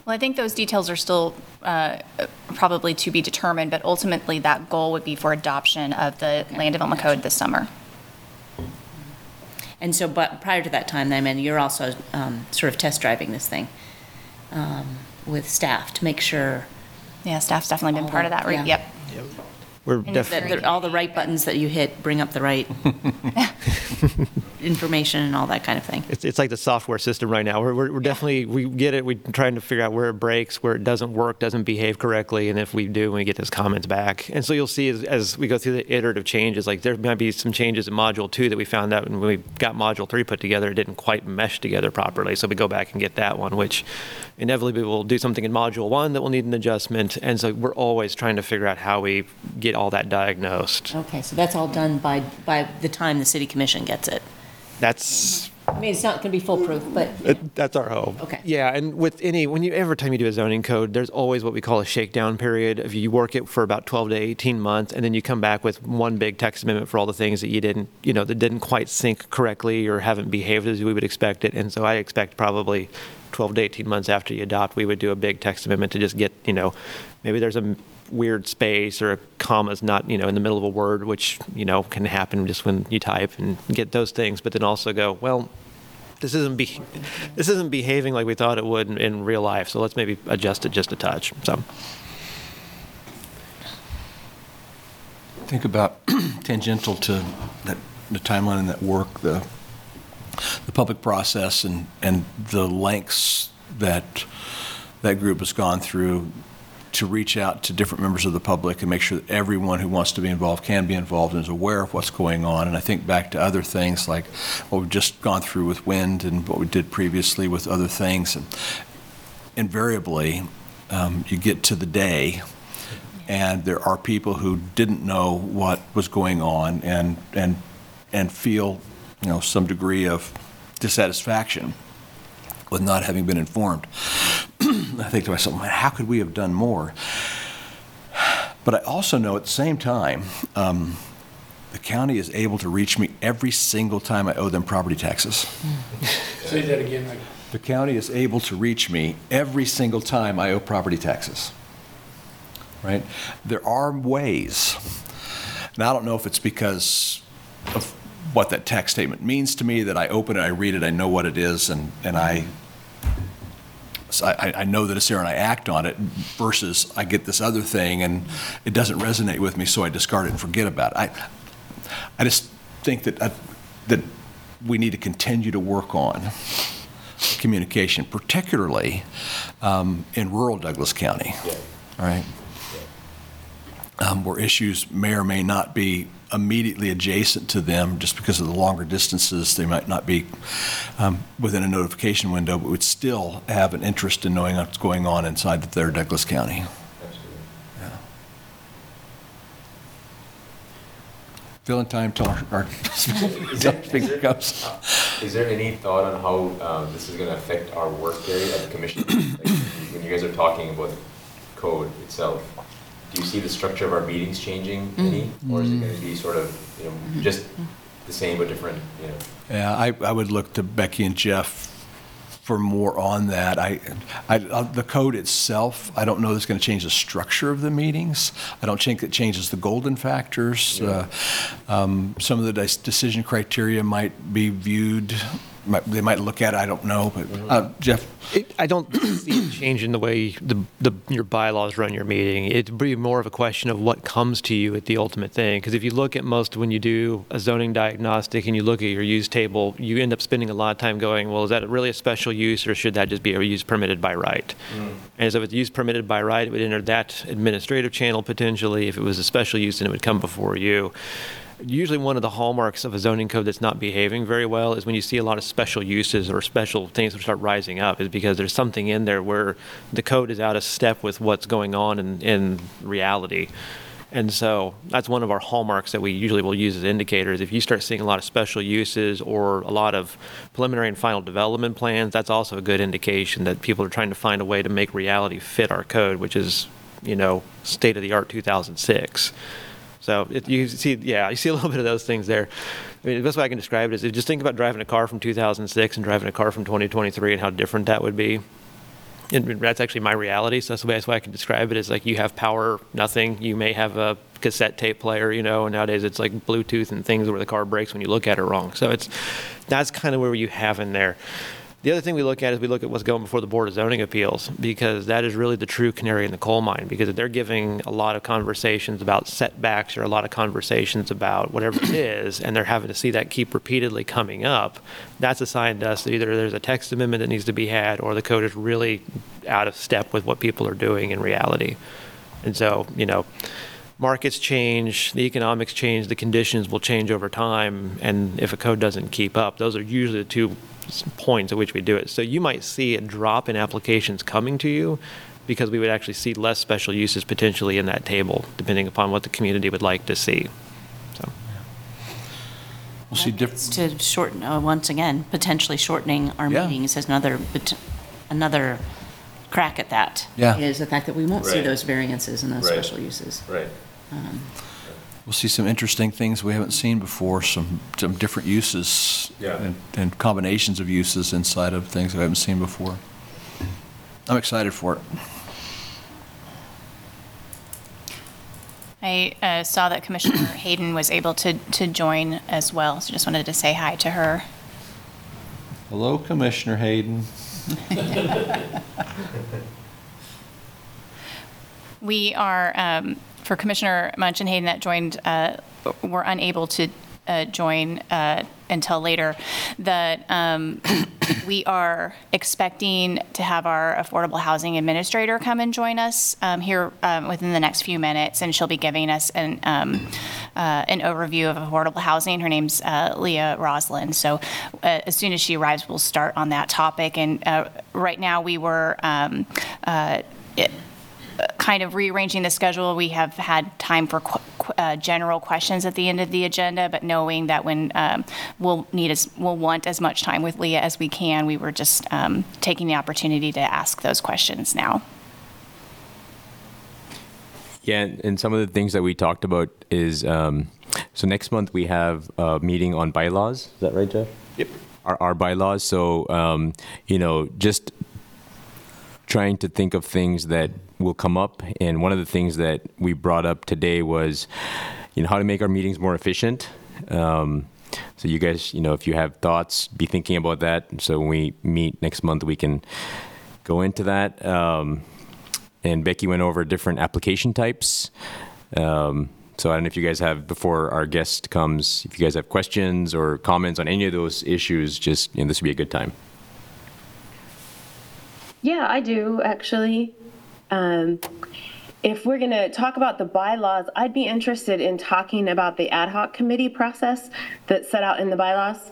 Well, I think those details are still uh, probably to be determined, but ultimately, that goal would be for adoption of the Land Development Code this summer. and so, but prior to that time, then, I mean, you're also um, sort of test driving this thing um, with staff to make sure Yeah, staff's definitely been All part of the- that, right? yeah. Yep. We're And definitely. that that all the right buttons that you hit bring up the right information and all that kind of thing. It's, it's like the software system right now. We're, we're, we're definitely, we get it. We're trying to figure out where it breaks, where it doesn't work, doesn't behave correctly. And if we do, we get those comments back. And so you'll see as, as we go through the iterative changes, like there might be some changes in module two that we found out and when we got module three put together, it didn't quite mesh together properly. So we go back and get that one, which inevitably we'll do something in module one that will need an adjustment. And so we're always trying to figure out how we get all that diagnosed. Okay, so that's all done by, by the time the city commission gets it. That's I mean, it's not going to be foolproof, but It- That's our hope. Okay. Yeah, and with any, when you, every time you do a zoning code, there's always what we call a shakedown period. If you work it for about 12 to 18 months, and then you come back with one big text amendment for all the things that you didn't, you know, that didn't quite sync correctly or haven't behaved as we would expect it. And so I expect probably 12 to 18 months after you adopt, we would do a big text amendment to just get, you know, maybe there's a weird space or a comma's not, you know, in the middle of a word, which, you know, can happen just when you type and get those things. But then also go, well, this isn't be, this isn't behaving like we thought it would in, in real life. So let's maybe adjust it just a touch. So Think about tangential to that, the timeline and that work, the, the public process and, and the lengths that that group has gone through to reach out to different members of the public and make sure that everyone who wants to be involved can be involved and is aware of what's going on. And I think back to other things like what we've just gone through with wind and what we did previously with other things. And invariably, um, you get to the day and there are people who didn't know what was going on and and and feel you know some degree of dissatisfaction with not having been informed. I think to myself, man, how could we have done more? But I also know at the same time, um, the county is able to reach me every single time I owe them property taxes. Say that again. the county is able to reach me every single time I owe property taxes. Right? There are ways. And I don't know if it's because of what that tax statement means to me, that I open it, I read it, I know what it is, and, and I, so I, I know that it's there and I act on it versus I get this other thing and it doesn't resonate with me, so I discard it and forget about it. I, I just think that, I- that we need to continue to work on communication, particularly um, in rural Douglas County. All right? Um, Where issues may or may not be immediately adjacent to them, just because of the longer distances, they might not be um, within a notification window, but would still have an interest in knowing what's going on inside their Douglas County. Fill in time till our- our speaker comes. Is there any thought on how um, this is going to affect our work area at the commission? Like, When you guys are talking about code itself, do you see the structure of our meetings changing any? Or is it going to be sort of, you know, just the same but different, you know? Yeah, I, I would look to Becky and Jeff for more on that. I, I, uh, the code itself, I don't know that's going to change the structure of the meetings. I don't think it changes the golden factors. Uh, um, Some of the dis- decision criteria might be viewed, might- they might look at, it, I don't know, but uh, Jeff? It, I don't see it changing the way the, the your bylaws run your meeting. It'd be more of a question of what comes to you at the ultimate thing. Because if you look at most when you do a zoning diagnostic and you look at your use table, you end up spending a lot of time going, well, is that really a special use or should that just be a use permitted by right? And so if it's use permitted by right, it would enter that administrative channel potentially. If it was a special use, then it would come before you. Usually, one of the hallmarks of a zoning code that's not behaving very well is when you see a lot of special uses or special things that start rising up, is because there's something in there where the code is out of step with what's going on in, in reality. And so that's one of our hallmarks that we usually will use as indicators. If you start seeing a lot of special uses or a lot of preliminary and final development plans, that's also a good indication that people are trying to find a way to make reality fit our code, which is, you know, state of the art 2006. So it, you see, yeah, you see a little bit of those things there. I mean, the best way I can describe it is just think about driving a car from 2006 and driving a car from 2023 and how different that would be. And that's actually my reality. So that's the best way I can describe it. Is like you have power, nothing. You may have a cassette tape player, you know, and nowadays it's like Bluetooth and things where the car breaks when you look at it wrong. So it's that's kind of where you have in there. The other thing we look at is we look at what's going before the Board of Zoning Appeals because that is really the true canary in the coal mine because if they're giving a lot of conversations about setbacks or a lot of conversations about whatever it is, and they're having to see that keep repeatedly coming up. That's a sign to us that either there's a text amendment that needs to be had or the code is really out of step with what people are doing in reality. And so, you know, markets change, the economics change, the conditions will change over time, and if a code doesn't keep up, those are usually the two points at which we do it. So you might see a drop in applications coming to you because we would actually see less special uses potentially in that table, depending upon what the community would like to see. So. We'll see diff- To shorten, uh, once again, potentially shortening our Yeah. meetings is another, pot- another crack at that. Yeah. Is the fact that we won't see those variances and those Right. special uses. Right. We'll see some interesting things we haven't seen before, some, some different uses Yeah. and, and combinations of uses inside of things that we haven't seen before. I'm excited for it. I uh, saw that Commissioner Hayden was able to, to join as well, so just wanted to say hi to her. Hello, Commissioner Hayden. We are, um, for Commissioner Munch and Hayden that joined, uh, were unable to uh, join uh, until later, that um, we are expecting to have our affordable housing administrator come and join us um, here um, within the next few minutes, and she'll be giving us an, um, uh, an overview of affordable housing. Her name's uh, Leah Roslin. So uh, as soon as she arrives, we'll start on that topic. And uh, right now, we were um, uh, it, kind of rearranging the schedule, we have had time for qu- qu- uh, general questions at the end of the agenda, but knowing that when um, we'll need as, we'll want as much time with Leah as we can, we were just um, taking the opportunity to ask those questions now. Yeah, and, and some of the things that we talked about is um, so next month we have a meeting on bylaws. Is that right, Jeff? Yep. our, our bylaws. So, um, you know, just trying to think of things that will come up. And one of the things that we brought up today was, you know, how to make our meetings more efficient. Um, so you guys, you know, if you have thoughts, be thinking about that. So when we meet next month, we can go into that. Um, and Becky went over different application types. Um, so I don't know if you guys have, before our guest comes, if you guys have questions or comments on any of those issues, just, you know, this would be a good time. Yeah, I do actually. Um, if we're going to talk about the bylaws, I'd be interested in talking about the ad hoc committee process that's set out in the bylaws.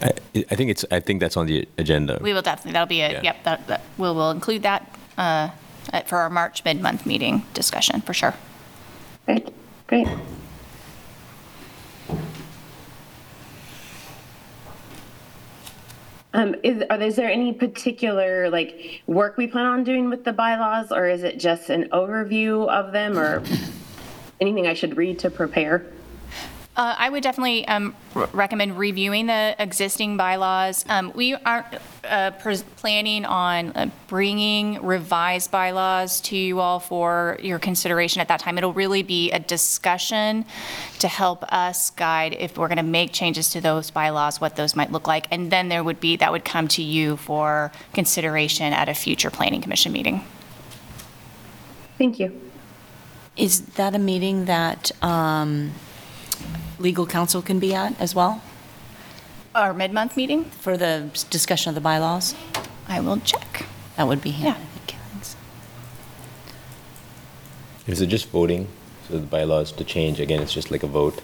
I, I think it's, I think that's on the agenda. We will definitely, that'll be it. Yeah. yep, that, that, we'll, we'll include that uh, at- for our March mid-month meeting discussion, for sure. Great, great. Um, is, are, is there any particular like work we plan on doing with the bylaws, or is it just an overview of them, or anything I should read to prepare? Uh, I would definitely um, r- recommend reviewing the existing bylaws. Um, We aren't uh, pres- planning on uh, bringing revised bylaws to you all for your consideration at that time. It'll really be a discussion to help us guide if we're going to make changes to those bylaws, what those might look like. And then there would be, that would come to you for consideration at a future planning commission meeting. Thank you. Is that a meeting that um, legal counsel can be at as well Our mid-month meeting, for the discussion of the bylaws? I will check. That would be Yeah. handy. I think. Thanks. Is it just voting? So the bylaws to change, again, it's just like a vote,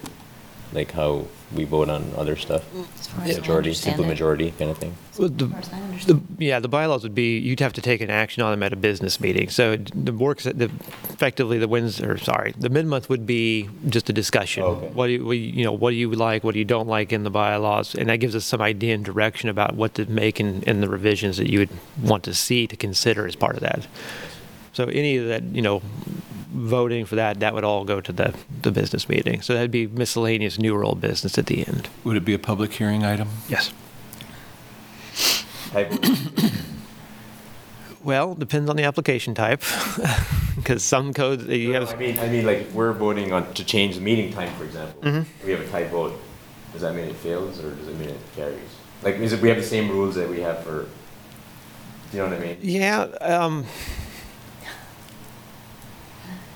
like how we vote on other stuff? Mm, as far as I Majority, understand simple it. majority kind of thing? Well, the, As far as I the, yeah, the bylaws would be, you'd have to take an action on them at a business meeting. So the works, the, effectively, the wins, or sorry, the mid-month would be just a discussion. Oh, okay. What do you, what you you know, what do you like, what do you don't like in the bylaws? And that gives us some idea and direction about what to make in, in the revisions that you would want to see to consider as part of that. So any of that, you know, voting for that, that would all go to the, the business meeting. So that'd be miscellaneous new or old business at the end. Would it be a public hearing item? Yes. Well, depends on the application type, because some codes, you I have, mean, I mean, like, we're voting on, to change the meeting time, for example. Mm-hmm. We have a tie vote. Does that mean it fails, or does it mean it carries? Like, is it, we have the same rules that we have for, do you know what I mean? yeah, um,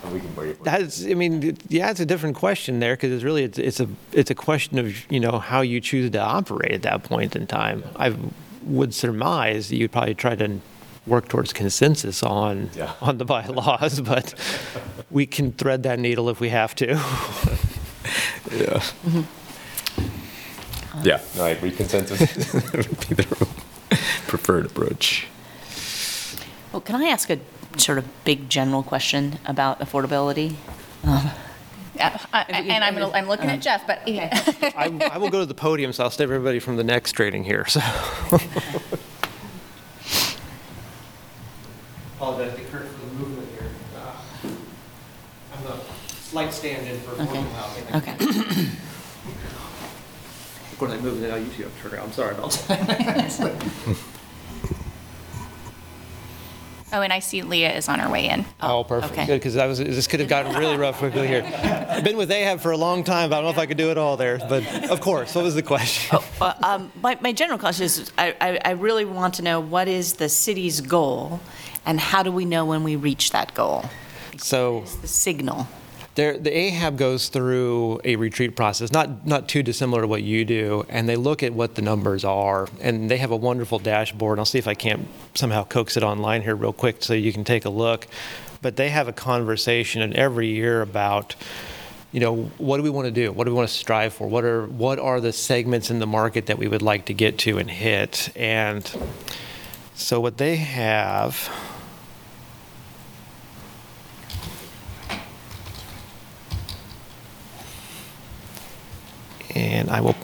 And we can worry about it. that's, I mean, yeah, it's a different question there, because it's really, it's, it's a, it's a question of, you know, how you choose to operate at that point in time. I would surmise that you'd probably try to work towards consensus on, Yeah. on the bylaws, but we can thread that needle if we have to. Yeah. Mm-hmm. Yeah, no, I agree, consensus would be the preferred approach. Well, can I ask a sort of big general question about affordability? Um, Yeah, I- And I'm, I'm looking at Jeff, but I, I will go to the podium, so I'll save everybody from the next trading here, so. Apologize to Kurt for the movement here. I'm a slight stand-in for Okay. housing. Okay. Of course, I moved it, I usually have to turn around, I'm sorry about that. Oh, and I see Leah is on her way in. Oh, perfect, okay. good, because I was, this could have gotten really rough quickly here. I've been with AHAB for a long time, but I don't know if I could do it all there, but of course, what was the question? Uh, um, My my general question is, I- I I really want to know what is the city's goal, and how do we know when we reach that goal? So. The signal. There, the AHAB goes through a retreat process, not not too dissimilar to what you do, and they look at what the numbers are, and they have a wonderful dashboard. I'll see if I can't somehow coax it online here real quick so you can take a look. But they have a conversation every year about, you know, what do we want to do? What do we want to strive for? What are what are the segments in the market that we would like to get to and hit? And so what they have. And I will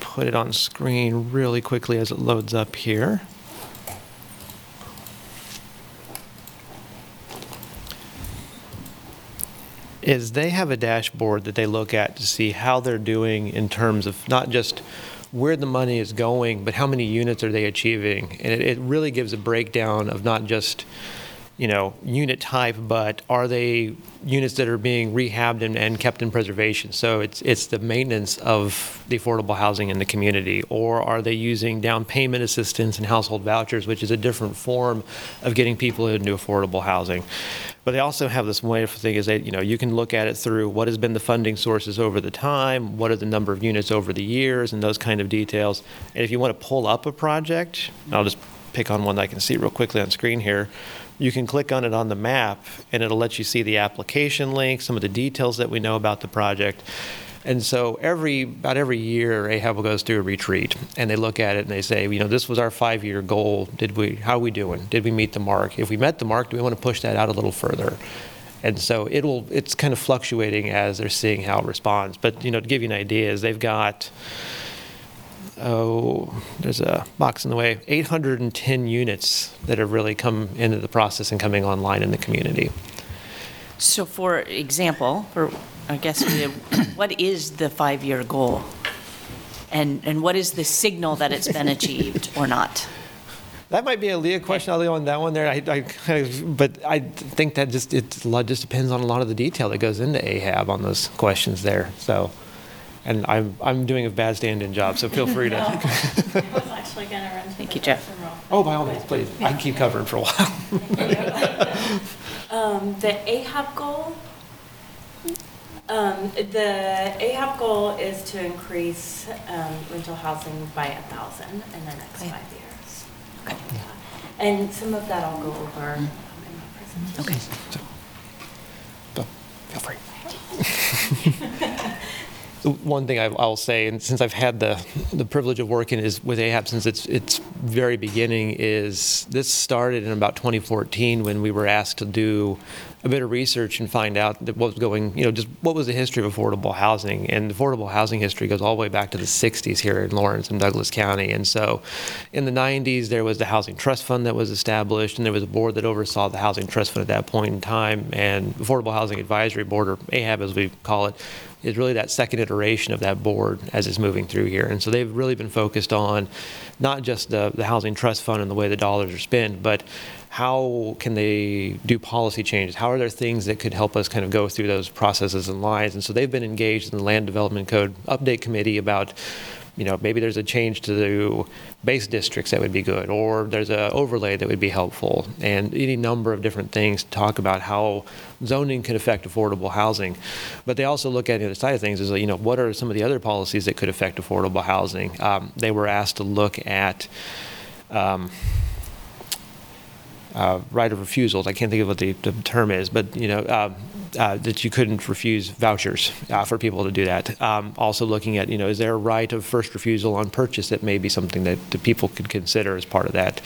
put it on screen really quickly as it loads up here. is they have a dashboard that they look at to see how they're doing in terms of not just where the money is going, but how many units are they achieving. And it, it really gives a breakdown of not just, you know, unit type, but are they units that are being rehabbed and, and kept in preservation? So it's it's the maintenance of the affordable housing in the community, or are they using down payment assistance and household vouchers, which is a different form of getting people into affordable housing. But they also have this wonderful thing is that you know you can look at it through what has been the funding sources over the time, what are the number of units over the years, and those kind of details. And if you want to pull up a project, I'll just pick on one that I can see real quickly on screen here. You can click on it on the map, and it'll let you see the application link, some of the details that we know about the project. And so every about every year, AHAB goes through a retreat, and they look at it and they say, you know, this was our five-year goal. Did we? How are we doing? Did we meet the mark? If we met the mark, do we want to push that out a little further? And so it'll it's kind of fluctuating as they're seeing how it responds. But you know, to give you an idea, is they've got oh, there's a box in the way, 810 units that have really come into the process and coming online in the community. So for example, for, I guess, we- what is the five-year goal? And, and what is the signal that it's been achieved or not? That might be a Leah question, I'll leave on that one there. I, I, but I think that just, it a lot- just depends on a lot of the detail that goes into AHAB on those questions there, so. And I'm, I'm doing a bad stand-in job, so feel free to. I was actually going to run through Thank the you, Jeff. question real Oh, by all means, please. I can keep covering for a while. Um, the AHAB goal, um, the AHAB goal is to increase, um, rental housing by a thousand in the next Okay. five years. Yeah. And some of that I'll go over um, in my presentation. Okay. So, Feel free. The One thing I- I'll say, and since I've had the, the privilege of working is with AHAB since its, its very beginning, is this started in about 2014 when we were asked to do a bit of research and find out what was going, you know, just what was the history of affordable housing. And affordable housing history goes all the way back to the 60s here in Lawrence and Douglas County. And so in the 90s, there was the Housing Trust Fund that was established, and there was a board that oversaw the Housing Trust Fund at that point in time. And Affordable Housing Advisory Board, or AHAB as we call it, is really that second iteration of that board as it's moving through here. And so they've really been focused on not just the, the housing trust fund and the way the dollars are spent, but how can they do policy changes? How are there things that could help us kind of go through those processes and lines? And so they've been engaged in the Land Development Code Update Committee about you know, maybe there's a change to the base districts that would be good, or there's a overlay that would be helpful, and any number of different things to talk about how zoning could affect affordable housing. But they also look at the other side of things is, you know, what are some of the other policies that could affect affordable housing? Um, they were asked to look at um, uh, right of refusals. I can't think of what the, the term is, but you know uh, uh, that you couldn't refuse vouchers uh, for people to do that. Um, also looking at you know is there a right of first refusal on purchase that may be something that the people could consider as part of that.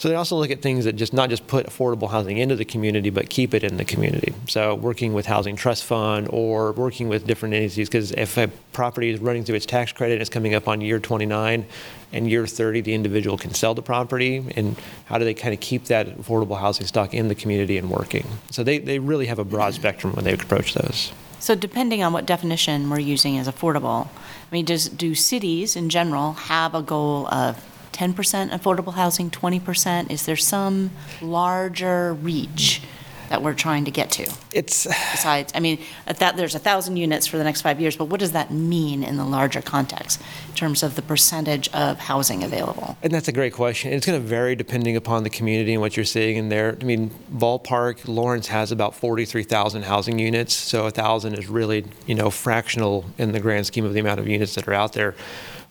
So they also look at things that just not just put affordable housing into the community, but keep it in the community. So working with Housing Trust Fund or working with different entities, because if a property is running through its tax credit and it's coming up on year 29, and year 30, the individual can sell the property, and how do they kind of keep that affordable housing stock in the community and working? So they, they really have a broad spectrum when they approach those. So depending on what definition we're using as affordable, I mean, does, do cities in general have a goal of 10% affordable housing, 20%? Is there some larger reach that we're trying to get to? It's Besides, I mean, at that, there's a 1,000 units for the next five years, but what does that mean in the larger context in terms of the percentage of housing available? And that's a great question. It's going to vary depending upon the community and what you're seeing in there. I mean, ballpark, Lawrence has about 43,000 housing units, so 1,000 is really, you know, fractional in the grand scheme of the amount of units that are out there.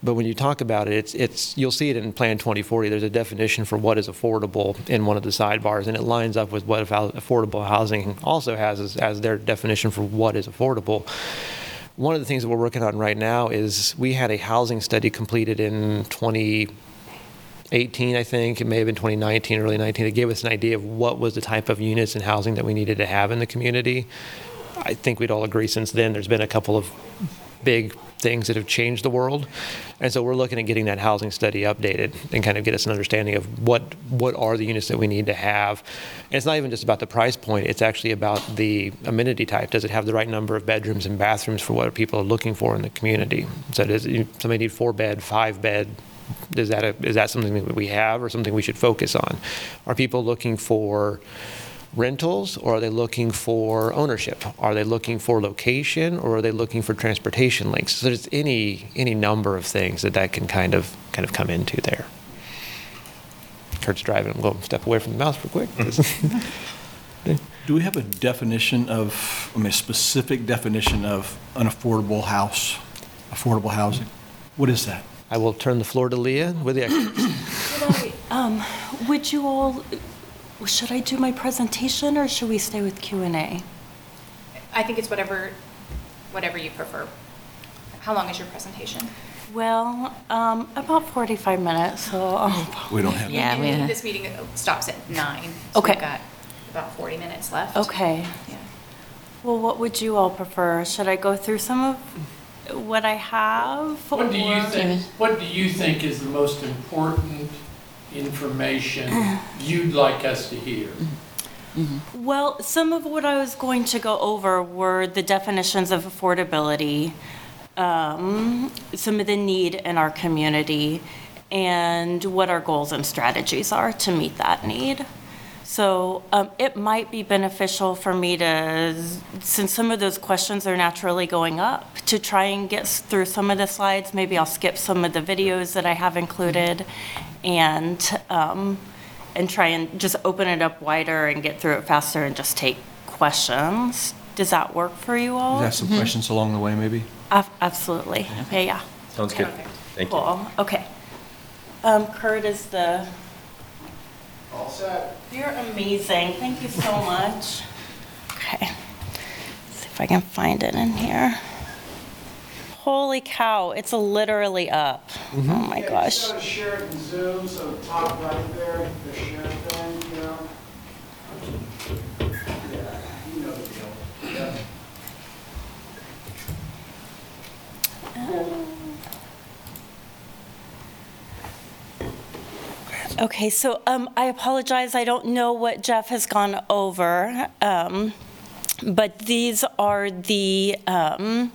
But when you talk about it, it's, it's you'll see it in Plan 2040. There's a definition for what is affordable in one of the sidebars, and it lines up with what affordable housing also has as, as their definition for what is affordable. One of the things that we're working on right now is we had a housing study completed in 2018, I think. It may have been 2019, early 19. It gave us an idea of what was the type of units and housing that we needed to have in the community. I think we'd all agree since then there's been a couple of big things that have changed the world. And so we're looking at getting that housing study updated and kind of get us an understanding of what, what are the units that we need to have. And it's not even just about the price point, it's actually about the amenity type. Does it have the right number of bedrooms and bathrooms for what people are looking for in the community? So does somebody need four bed, five bed? Is that, a, is that something that we have or something we should focus on? Are people looking for rentals or are they looking for ownership? Are they looking for location or are they looking for transportation links? So there's any any number of things that that can kind of kind of come into there. Kurt's driving. I'm going to step away from the mouse real quick. Do we have a definition of, I mean, a specific definition of an affordable house, affordable housing? What is that? I will turn the floor to Leah with the experts. Should I, um, would you all, should I do my presentation or should we stay with Q and A? I think it's whatever, whatever you prefer. How long is your presentation? Well, um, about 45 minutes, so I'll We don't have. Yeah, And we- This meeting stops at nine. so Okay. We've got about 40 minutes left. Okay. Yeah. Well, what would you all prefer? Should I go through some of what I have? What do you or- think, what do you think is the most important information you'd like us to hear? Well, some of what I was going to go over were the definitions of affordability, um, some of the need in our community, and what our goals and strategies are to meet that need. So um, it might be beneficial for me to, since some of those questions are naturally going up, to try and get through some of the slides. Maybe I'll skip some of the videos that I have included and, um, and try and just open it up wider and get through it faster and just take questions. Does that work for you all? You have some questions along the way, maybe? Ab- Absolutely. Okay, yeah. Sounds good. Thank you. Cool. Okay. Um, Kurt is the, All set. you're amazing. Thank you so much. Okay. See if I can find it in here. Holy cow, it's literally up. Oh my Yeah, gosh. just gotta share it in Zoom, so top right there, the share thing, you know? Yeah, you know the deal. Yeah. Okay, so um, I apologize, I don't know what Jeff has gone over, um, but these are the, um,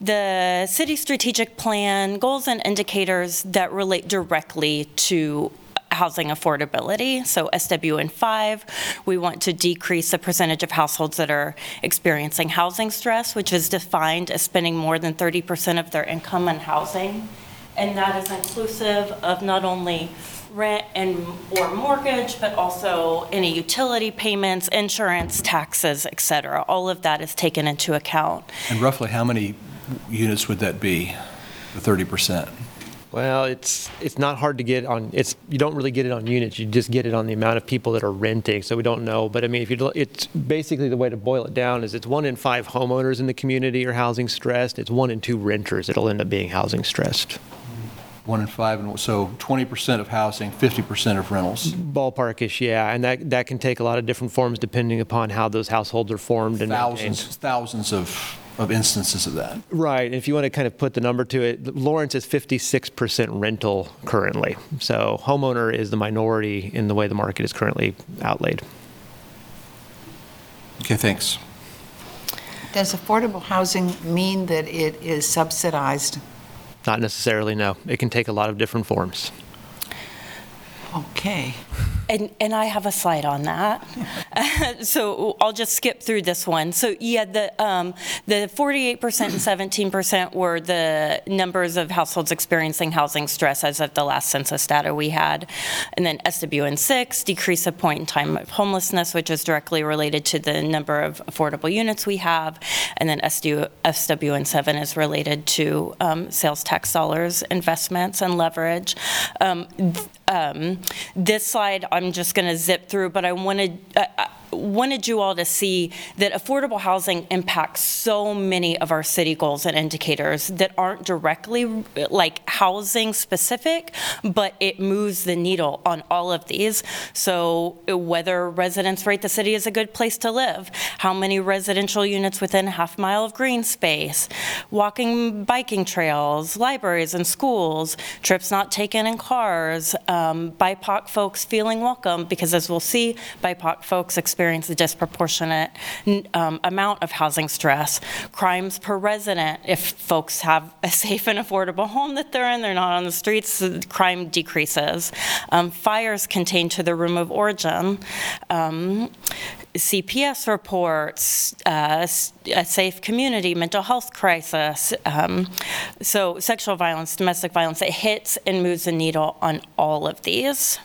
the city strategic plan goals and indicators that relate directly to housing affordability. So SWN 5, we want to decrease the percentage of households that are experiencing housing stress, which is defined as spending more than 30% of their income on housing. And that is inclusive of not only rent and, or mortgage, but also any utility payments, insurance, taxes, et cetera. All of that is taken into account. And roughly how many units would that be, the 30%? Well, it's it's not hard to get on. It's you don't really get it on units. You just get it on the amount of people that are renting. So we don't know. But I mean, if you look- it's basically the way to boil it down is it's one in five homeowners in the community are housing stressed. It's one in two renters that'll end up being housing stressed. One in five, and so 20% of housing, 50% of rentals. Ballparkish, yeah, and that that can take a lot of different forms depending upon how those households are formed and maintained. Thousands, thousands of, of instances of that. Right. If you want to kind of put the number to it, Lawrence is 56% rental currently. So homeowner is the minority in the way the market is currently outlaid. Okay, thanks. Does affordable housing mean that it is subsidized? Not necessarily, no. It can take a lot of different forms. Okay. And, and I have a slide on that. so I'll just skip through this one. So yeah, the, um, the 48% and 17% were the numbers of households experiencing housing stress as of the last census data we had. And then SWN 6, decrease of point in time of homelessness, which is directly related to the number of affordable units we have. And then SWN 7 is related to um, sales tax dollars, investments, and leverage. Um, um, this slide, I'm just going to zip through, but I wanted, uh, uh, wanted you all to see that affordable housing impacts so many of our city goals and indicators that aren't directly like housing specific, but it moves the needle on all of these. So whether residents rate the city as a good place to live, how many residential units within a half mile of green space, walking, biking trails, libraries and schools, trips not taken in cars, um, BIPOC folks feeling welcome, because as we'll see, BIPOC folks experience a disproportionate um, amount of housing stress. Crimes per resident, if folks have a safe and affordable home that they're in, they're not on the streets, crime decreases. Um, Fires contained to the room of origin. Um, CPS reports, uh, a safe community, mental health crisis. um, So sexual violence, domestic violence, it hits and moves the needle on all of these.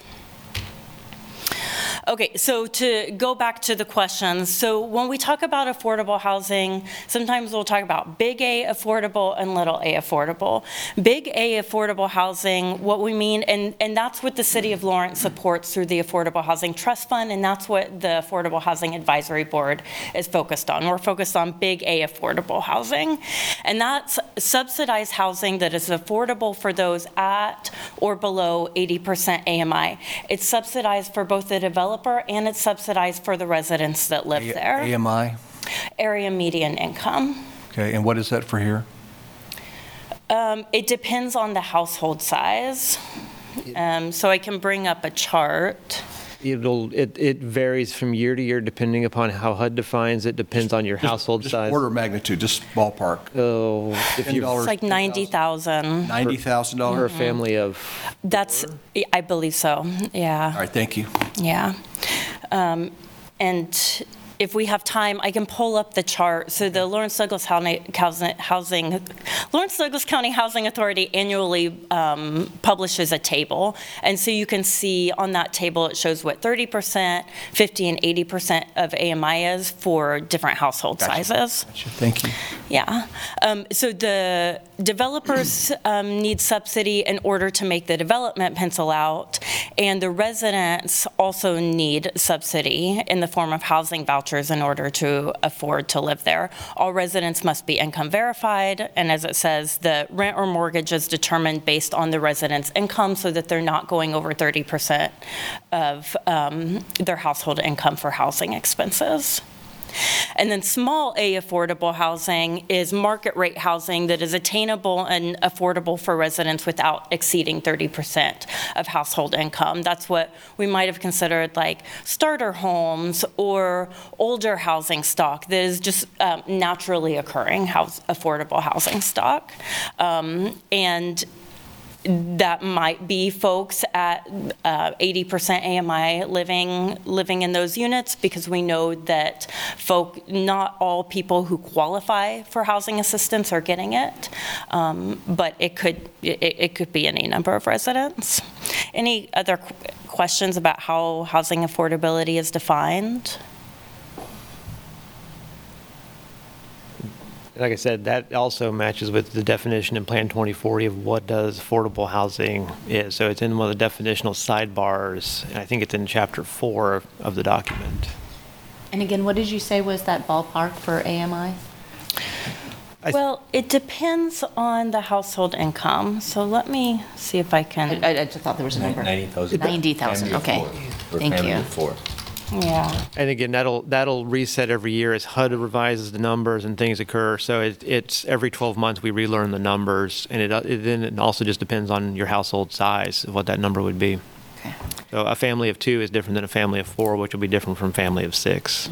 Okay, so to go back to the questions, so when we talk about affordable housing, sometimes we'll talk about big A affordable and little a affordable. Big A affordable housing, what we mean, and, and that's what the City of Lawrence supports through the Affordable Housing Trust Fund, and that's what the Affordable Housing Advisory Board is focused on. We're focused on big A affordable housing, and that's subsidized housing that is affordable for those at or below 80% AMI. It's subsidized for both the developer and it's subsidized for the residents that live there. AMI? Area median income. Okay, and what is that for here? Um, It depends on the household size. Um, So I can bring up a chart. It'll, it, it varies from year to year depending upon how HUD defines it, depends on your household Just size. order of magnitude, just ballpark. Oh, if you, It's like 90,000. for $90,000? a family of, That's, I believe so, yeah. All right, thank you. Yeah. Um, And if we have time, I can pull up the chart. So the Lawrence Douglas Housing, Housing- Lawrence Douglas County Housing Authority annually um, publishes a table. And so you can see on that table, it shows what 30%, 50, and 80% of AMI is for different household Gotcha. sizes. Gotcha, Thank you. Yeah. Um, So the developers um, need subsidy in order to make the development pencil out, and the residents also need subsidy in the form of housing vouchers in order to afford to live there. All residents must be income verified, and as it says, the rent or mortgage is determined based on the resident's income so that they're not going over 30% of um, their household income for housing expenses. And then small A affordable housing is market rate housing that is attainable and affordable for residents without exceeding 30% of household income. That's what we might have considered like starter homes or older housing stock that is just um, naturally occurring house, affordable housing stock. Um, and that might be folks at uh, 80% AMI living living in those units because we know that folk not all people who qualify for housing assistance are getting it. Um, but it could it, it could be any number of residents. Any other qu- questions about how housing affordability is defined like I said, that also matches with the definition in Plan 2040 of what does affordable housing is. So it's in one of the definitional sidebars, and I think it's in chapter four of the document. And again, what did you say was that ballpark for AMI? I- well it depends on the household income so let me see if I can I, I just thought there was a number. 90,000. 90,000, Family of okay. four. For Thank family you. of four. Yeah And again, that'll, that'll reset every year as HUD revises the numbers and things occur. So it, it's every 12 months we relearn the numbers, and it, it then it also just depends on your household size, of what that number would be. Okay. So a family of two is different than a family of four, which will be different from family of 6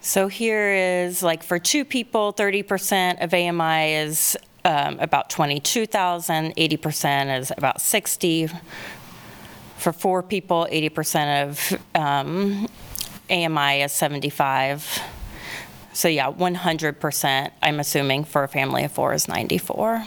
So here is like for two people, 30% of AMI is um, about 22,000, 80% is about 60. For four people, 80% of um, AMI is 75. So yeah, 100%, I'm assuming for a family of four is 94.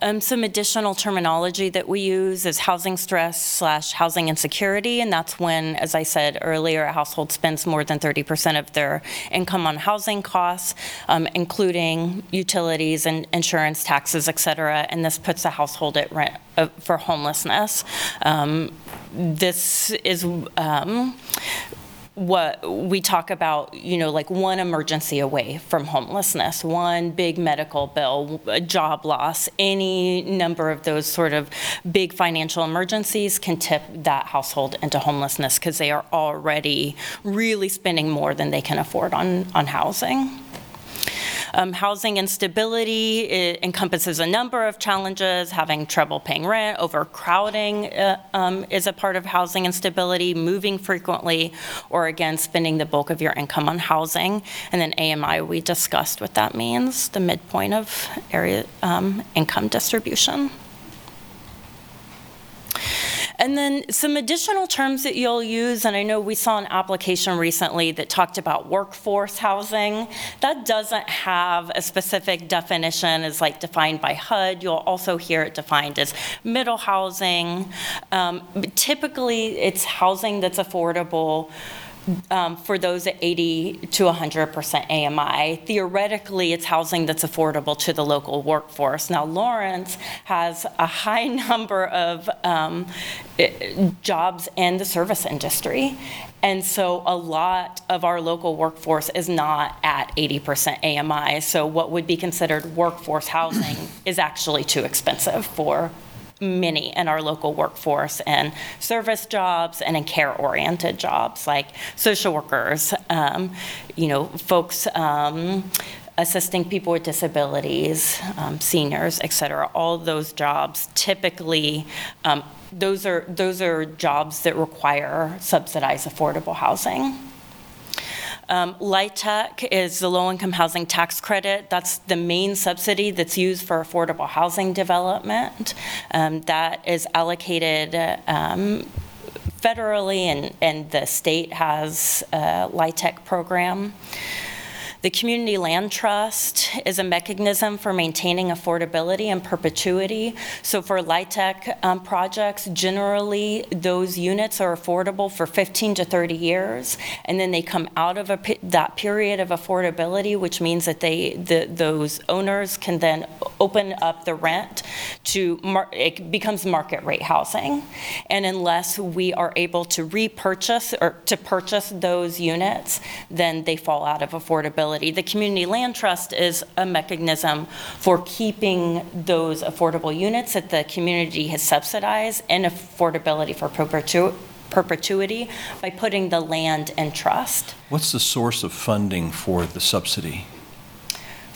Um, Some additional terminology that we use is housing stress slash housing insecurity, and that's when, as I said earlier, a household spends more than 30% of their income on housing costs, um, including utilities and insurance, taxes, et cetera, and this puts a household at rent uh, for homelessness. Um, This is um, what we talk about, you know, like one emergency away from homelessness, one big medical bill, a job loss, any number of those sort of big financial emergencies can tip that household into homelessness because they are already really spending more than they can afford on, on housing. Um, Housing instability it encompasses a number of challenges, having trouble paying rent, overcrowding uh, um, is a part of housing instability, moving frequently, or again, spending the bulk of your income on housing. And then AMI, we discussed what that means, the midpoint of area um, income distribution. And then some additional terms that you'll use, and I know we saw an application recently that talked about workforce housing. That doesn't have a specific definition as like defined by HUD. You'll also hear it defined as middle housing. Um, Typically, it's housing that's affordable um, for those at 80 to 100% AMI. Theoretically, it's housing that's affordable to the local workforce. Now, Lawrence has a high number of um, jobs in the service industry. And so a lot of our local workforce is not at 80% AMI. So what would be considered workforce housing is actually too expensive for many in our local workforce and service jobs and in care-oriented jobs like social workers, um, you know, folks um, assisting people with disabilities, um, seniors, et cetera. All those jobs typically, um, those are those are jobs that require subsidized affordable housing. Um, LIHTC is the low-income housing tax credit. That's the main subsidy that's used for affordable housing development. Um, That is allocated um, federally, and, and the state has a LIHTC program. The Community Land Trust is a mechanism for maintaining affordability and perpetuity. So for LIHTC um, projects, generally, those units are affordable for 15 to 30 years, and then they come out of a that period of affordability, which means that they, the- those owners can then open up the rent to, it becomes market rate housing. And unless we are able to repurchase or to purchase those units, then they fall out of affordability. The Community Land Trust is a mechanism for keeping those affordable units that the community has subsidized in affordability for perpetu- perpetuity by putting the land in trust What's the source of funding for the subsidy,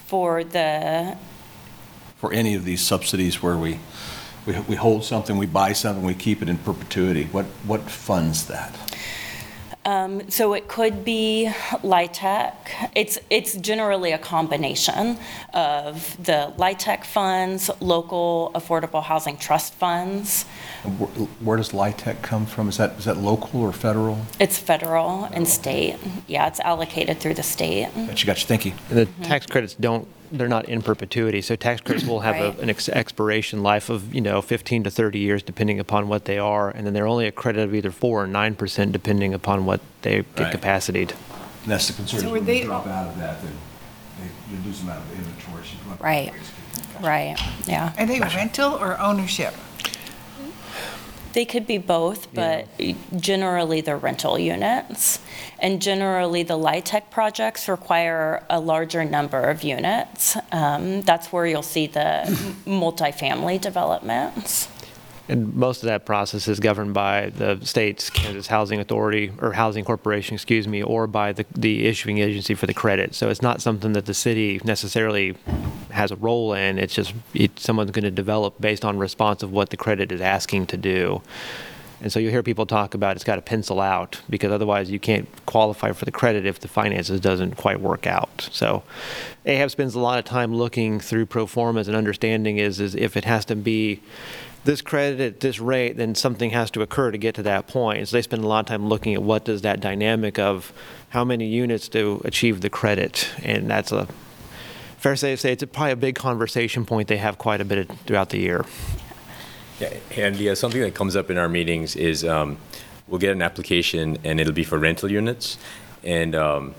for the for any of these subsidies where we, we we hold something, we buy something, we keep it in perpetuity? What, what funds that? Um, So it could be LIHTC. It's, it's generally a combination of the LIHTC funds, local affordable housing trust funds. And Where where does LIHTC come from? Is that, is that local or federal? It's federal and state. Yeah, it's allocated through the state. Gotcha, gotcha, thank you. And the mm-hmm. tax credits don't, they're not in perpetuity, so tax credits will have Right. a- an ex- expiration life of, you know, 15 to 30 years, depending upon what they are, and then they're only a credit of either 4 or 9%, depending upon what they get Right. capacitated. And that's the concern, So is were when they they drop out of that, then they- you lose amount of inventory. so you want- Right. Right, yeah. Are they rental or ownership? They could be both, but generally they're rental units. And generally, the LIHTC projects require a larger number of units. Um, That's where you'll see the multifamily developments. And most of that process is governed by the state's Kansas Housing Authority, or Housing Corporation, excuse me, or by the, the issuing agency for the credit. So it's not something that the city necessarily has a role in. It's just, it, someone's going to develop based on response of what the credit is asking to do. And so you hear people talk about it's got to pencil out because otherwise you can't qualify for the credit if the finances doesn't quite work out. So AHAB spends a lot of time looking through pro formas and understanding is, is if it has to be this credit at this rate, then something has to occur to get to that point. So they spend a lot of time looking at what does that dynamic of how many units to achieve the credit, and that's a fair say to say, it's probably a big conversation point they have quite a bit of- throughout the year. Yeah, and yeah, something that comes up in our meetings is um, we'll get an application and it'll be for rental units. And um,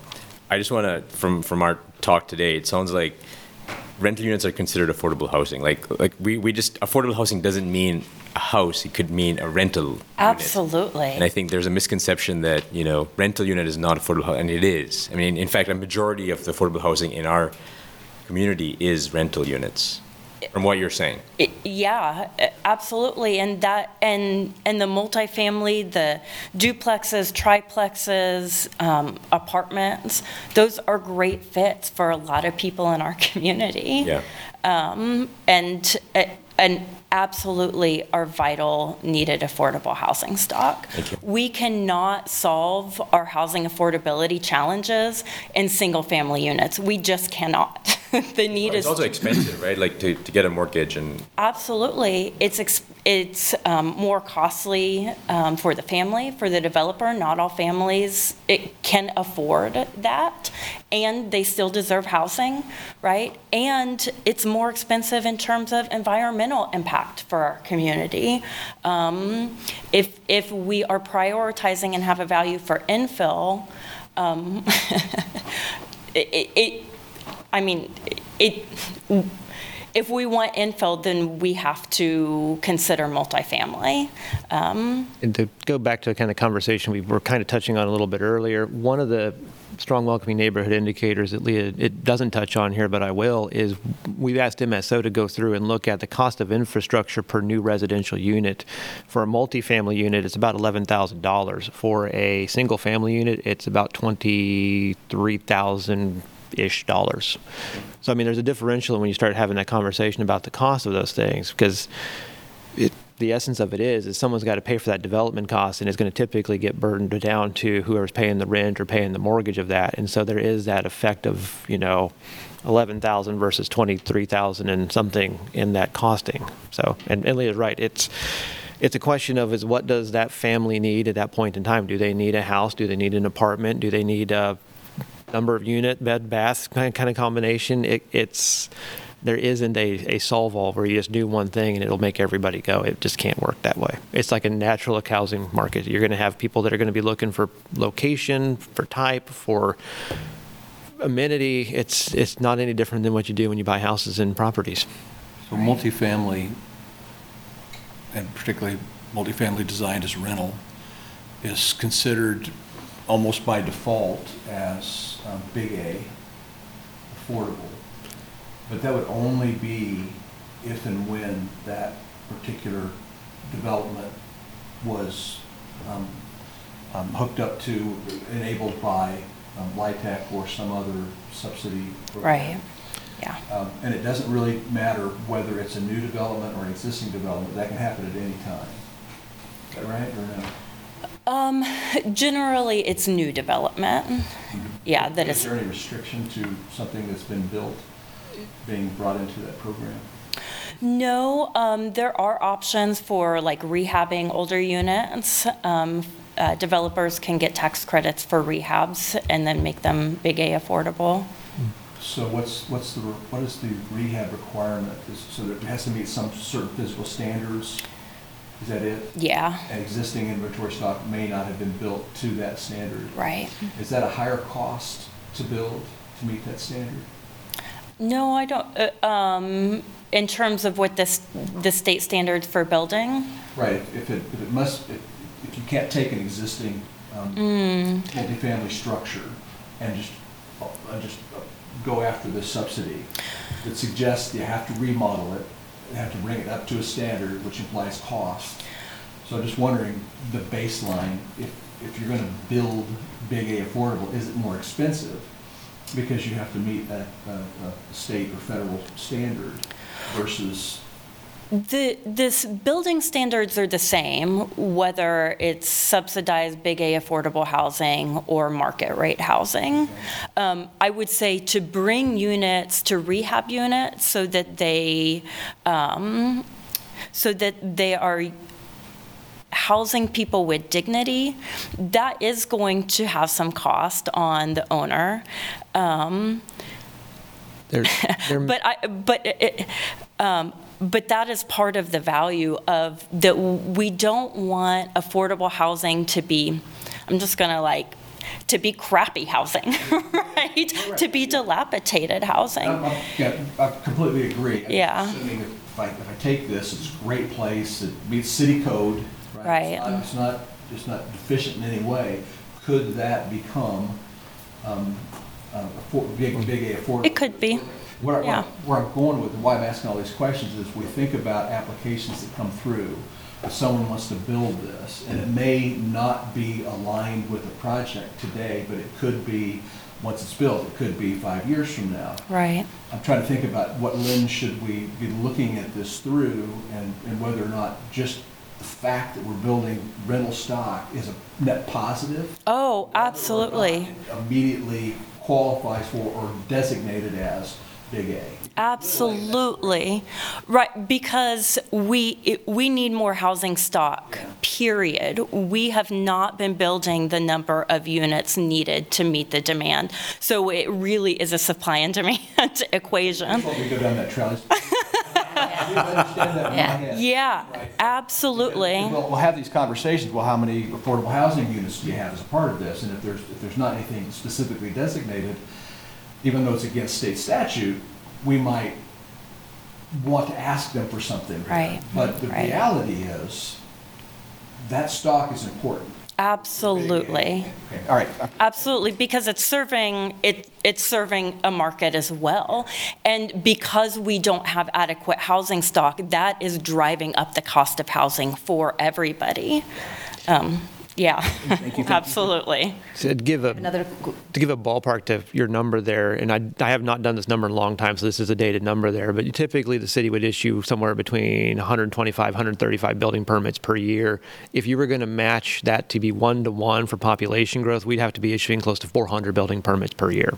I just want to, from from our talk today, it sounds like rental units are considered affordable housing. Like like we, we just affordable housing doesn't mean a house; it could mean a rental. unit. Absolutely. And I think there's a misconception that you know rental unit is not affordable, and it is. I mean, in fact, a majority of the affordable housing in our community is rental units. From what you're saying. Yeah, absolutely, and that, and, and the multifamily, the duplexes, triplexes, um, apartments, those are great fits for a lot of people in our community. Yeah. Um, and, uh, and absolutely are vital, needed affordable housing stock. We cannot solve our housing affordability challenges in single-family units. We just cannot. The need It's is also expensive, right? Like to, to get a mortgage and Absolutely. It's, ex- it's um, more costly um, for the family, for the developer. Not all families it can afford that, and they still deserve housing, right? And it's more expensive in terms of environmental impact for our community. Um, If, if we are prioritizing and have a value for infill, um, it, it- it, I mean, it, if we want infill, then we have to consider multifamily. Um, And to go back to the kind of conversation we were kind of touching on a little bit earlier, one of the strong welcoming neighborhood indicators that Leah, it doesn't touch on here, but I will, is we've asked MSO to go through and look at the cost of infrastructure per new residential unit. For a multifamily unit, it's about $11,000. For a single-family unit, it's about 23,000-ish dollars. So, I mean, there's a differential when you start having that conversation about the cost of those things, because it, the essence of it is, is someone's got to pay for that development cost, and it's going to typically get burdened down to whoever's paying the rent or paying the mortgage of that. And so there is that effect of, you know, 11,000 versus 23,000 and something in that costing. So, and, and Leah's right. It's, it's a question of is what does that family need at that point in time? Do they need a house? Do they need an apartment? Do they need a number of unit, bed, bath kind of, combination? It, it's, there isn't a, a solve all where you just do one thing and it'll make everybody go. It just can't work that way. It's like a natural housing market. You're going to have people that are going to be looking for location, for type, for amenity. It's it's not any different than what you do when you buy houses and properties. So multifamily, and particularly multifamily designed as rental, is considered almost by default as um, big A, affordable. But that would only be if and when that particular development was um, um, hooked up to, enabled by um, LIHTC or some other subsidy program. Right. Yeah. Um, And it doesn't really matter whether it's a new development or an existing development, that can happen at any time. Is that right, or no? Um, generally, it's new development. Yeah, that Is is, there any restriction to something that's been built being brought into that program? no, um, there are options for like rehabbing older units. Um, uh, developers can get tax credits for rehabs and then make them big A affordable. So what's, what's the, what is the rehab requirement? Is- So that it has to meet some certain physical standards? Is that it? Yeah, And existing inventory stock may not have been built to that standard? right. Is that a higher cost to build to meet that standard? No, I don't, uh, um, in terms of what this, the state standards for building? Right, if if it, if it must, if if you can't take an existing um, multifamily structure and just, uh, just uh, go after this subsidy, that suggests you have to remodel it, have to bring it up to a standard, which implies cost. So I'm just wondering, the baseline, if, if you're gonna build big A affordable, is it more expensive? Because you have to meet a, a, a state or federal standard versus The, this, building standards are the same, whether it's subsidized big A affordable housing or market rate housing. Um, I would say to bring units to rehab units so that they, um, so that they are housing people with dignity, that is going to have some cost on the owner. Um, There- there- But I, but it- it, um, but that is part of the value of, that we don't want affordable housing to be, I'm just gonna like, to be crappy housing, right? To be dilapidated housing. I'm- I'm- Yeah, I completely agree. I'm Yeah. Assuming if I, if I take this, it's a great place, it meets city code, right? Right. It's not- It's not, it's not deficient in any way. Could that become, um, a for- big, big A affordable? It could be. Where, Yeah. where I'm going with, and why I'm asking all these questions is we think about applications that come through. If someone wants to build this, and it may not be aligned with the project today, but it could be, once it's built, it could be five years from now. Right. I'm trying to think about what lens should we be looking at this through and, and whether or not just the fact that we're building rental stock is a net positive. Oh, absolutely. Immediately qualifies for or designated as big A. Absolutely. Right, because we, it- we need more housing stock, period. We have not been building the number of units needed to meet the demand. So it really is a supply and demand equation. Before we go down that trail. I understand that in my Yeah. head. Yeah, absolutely. We'll, we'll have these conversations, well, how many affordable housing units do you have as a part of this? And if there's, if there's not anything specifically designated, even though it's against state statute, we might want to ask them for something. Right, But the right. reality is, that stock is important. Absolutely. Okay, all right. Absolutely, because it's serving, it, it's serving a market as well. And because we don't have adequate housing stock, that is driving up the cost of housing for everybody. Um, Yeah, absolutely. To give a, Another, to give a ballpark to your number there, and I, I have not done this number in a long time, so this is a dated number there, but typically the city would issue somewhere between 125, 135 building permits per year. If you were going to match that to be one-to-one for population growth, we'd have to be issuing close to 400 building permits per year.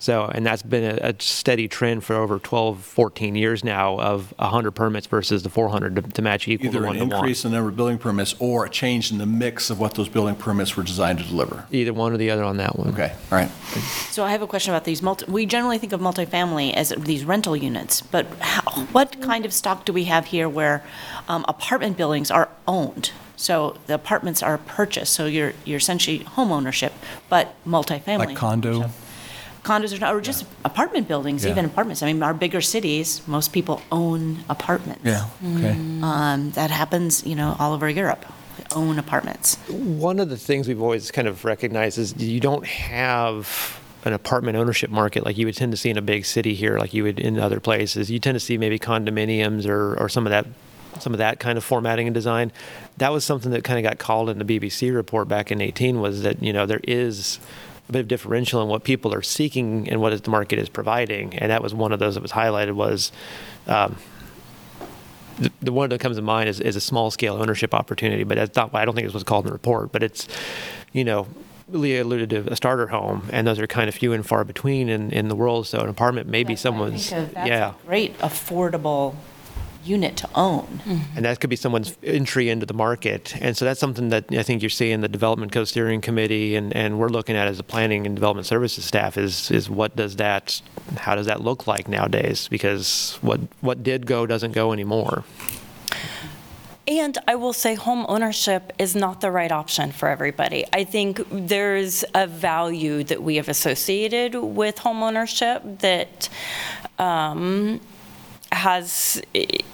So, and that's been a, a steady trend for over 12, 14 years now of 100 permits versus the 400 to, to match equal Either to an one-to-one. increase in the number of building permits or a change in the mix of what those building permits were designed to deliver. Either one or the other on that one. Okay, all right. so I have a question about these multi, we generally think of multifamily as these rental units, but how, what kind of stock do we have here where um, apartment buildings are owned? So the apartments are purchased, so you're, you're essentially home ownership, but multifamily. Like condo? Condos are, not- or just apartment buildings, Yeah. even apartments. I mean, our bigger cities, most people own apartments. Yeah, okay. Um, that happens, you know, all over Europe, own apartments. One of the things we've always kind of recognized is you don't have an apartment ownership market like you would tend to see in a big city here, like you would in other places. You tend to see maybe condominiums or, or some of that some of that kind of formatting and design. That was something that kind of got called in the BBC report back in 18 was that, you know, there is a bit of differential in what people are seeking and what the market is providing. And that was one of those that was highlighted was um, the, the one that comes to mind is, is a small scale ownership opportunity, but that's not, I don't think it's what's called in the report, but it's, you know, Leah alluded to a starter home, and those are kind of few and far between in, in the world. So an apartment maybe someone's, Think of- That's yeah, great affordable unit to own. and that could be someone's entry into the market. And so that's something that I think you're seeing the Development Code Steering Committee and, and we're looking at as a planning and development services staff is, is what does that, how does that look like nowadays? Because what, what did go doesn't go anymore. And I will say home ownership is not the right option for everybody. I think there's a value that we have associated with home ownership that um, has, it,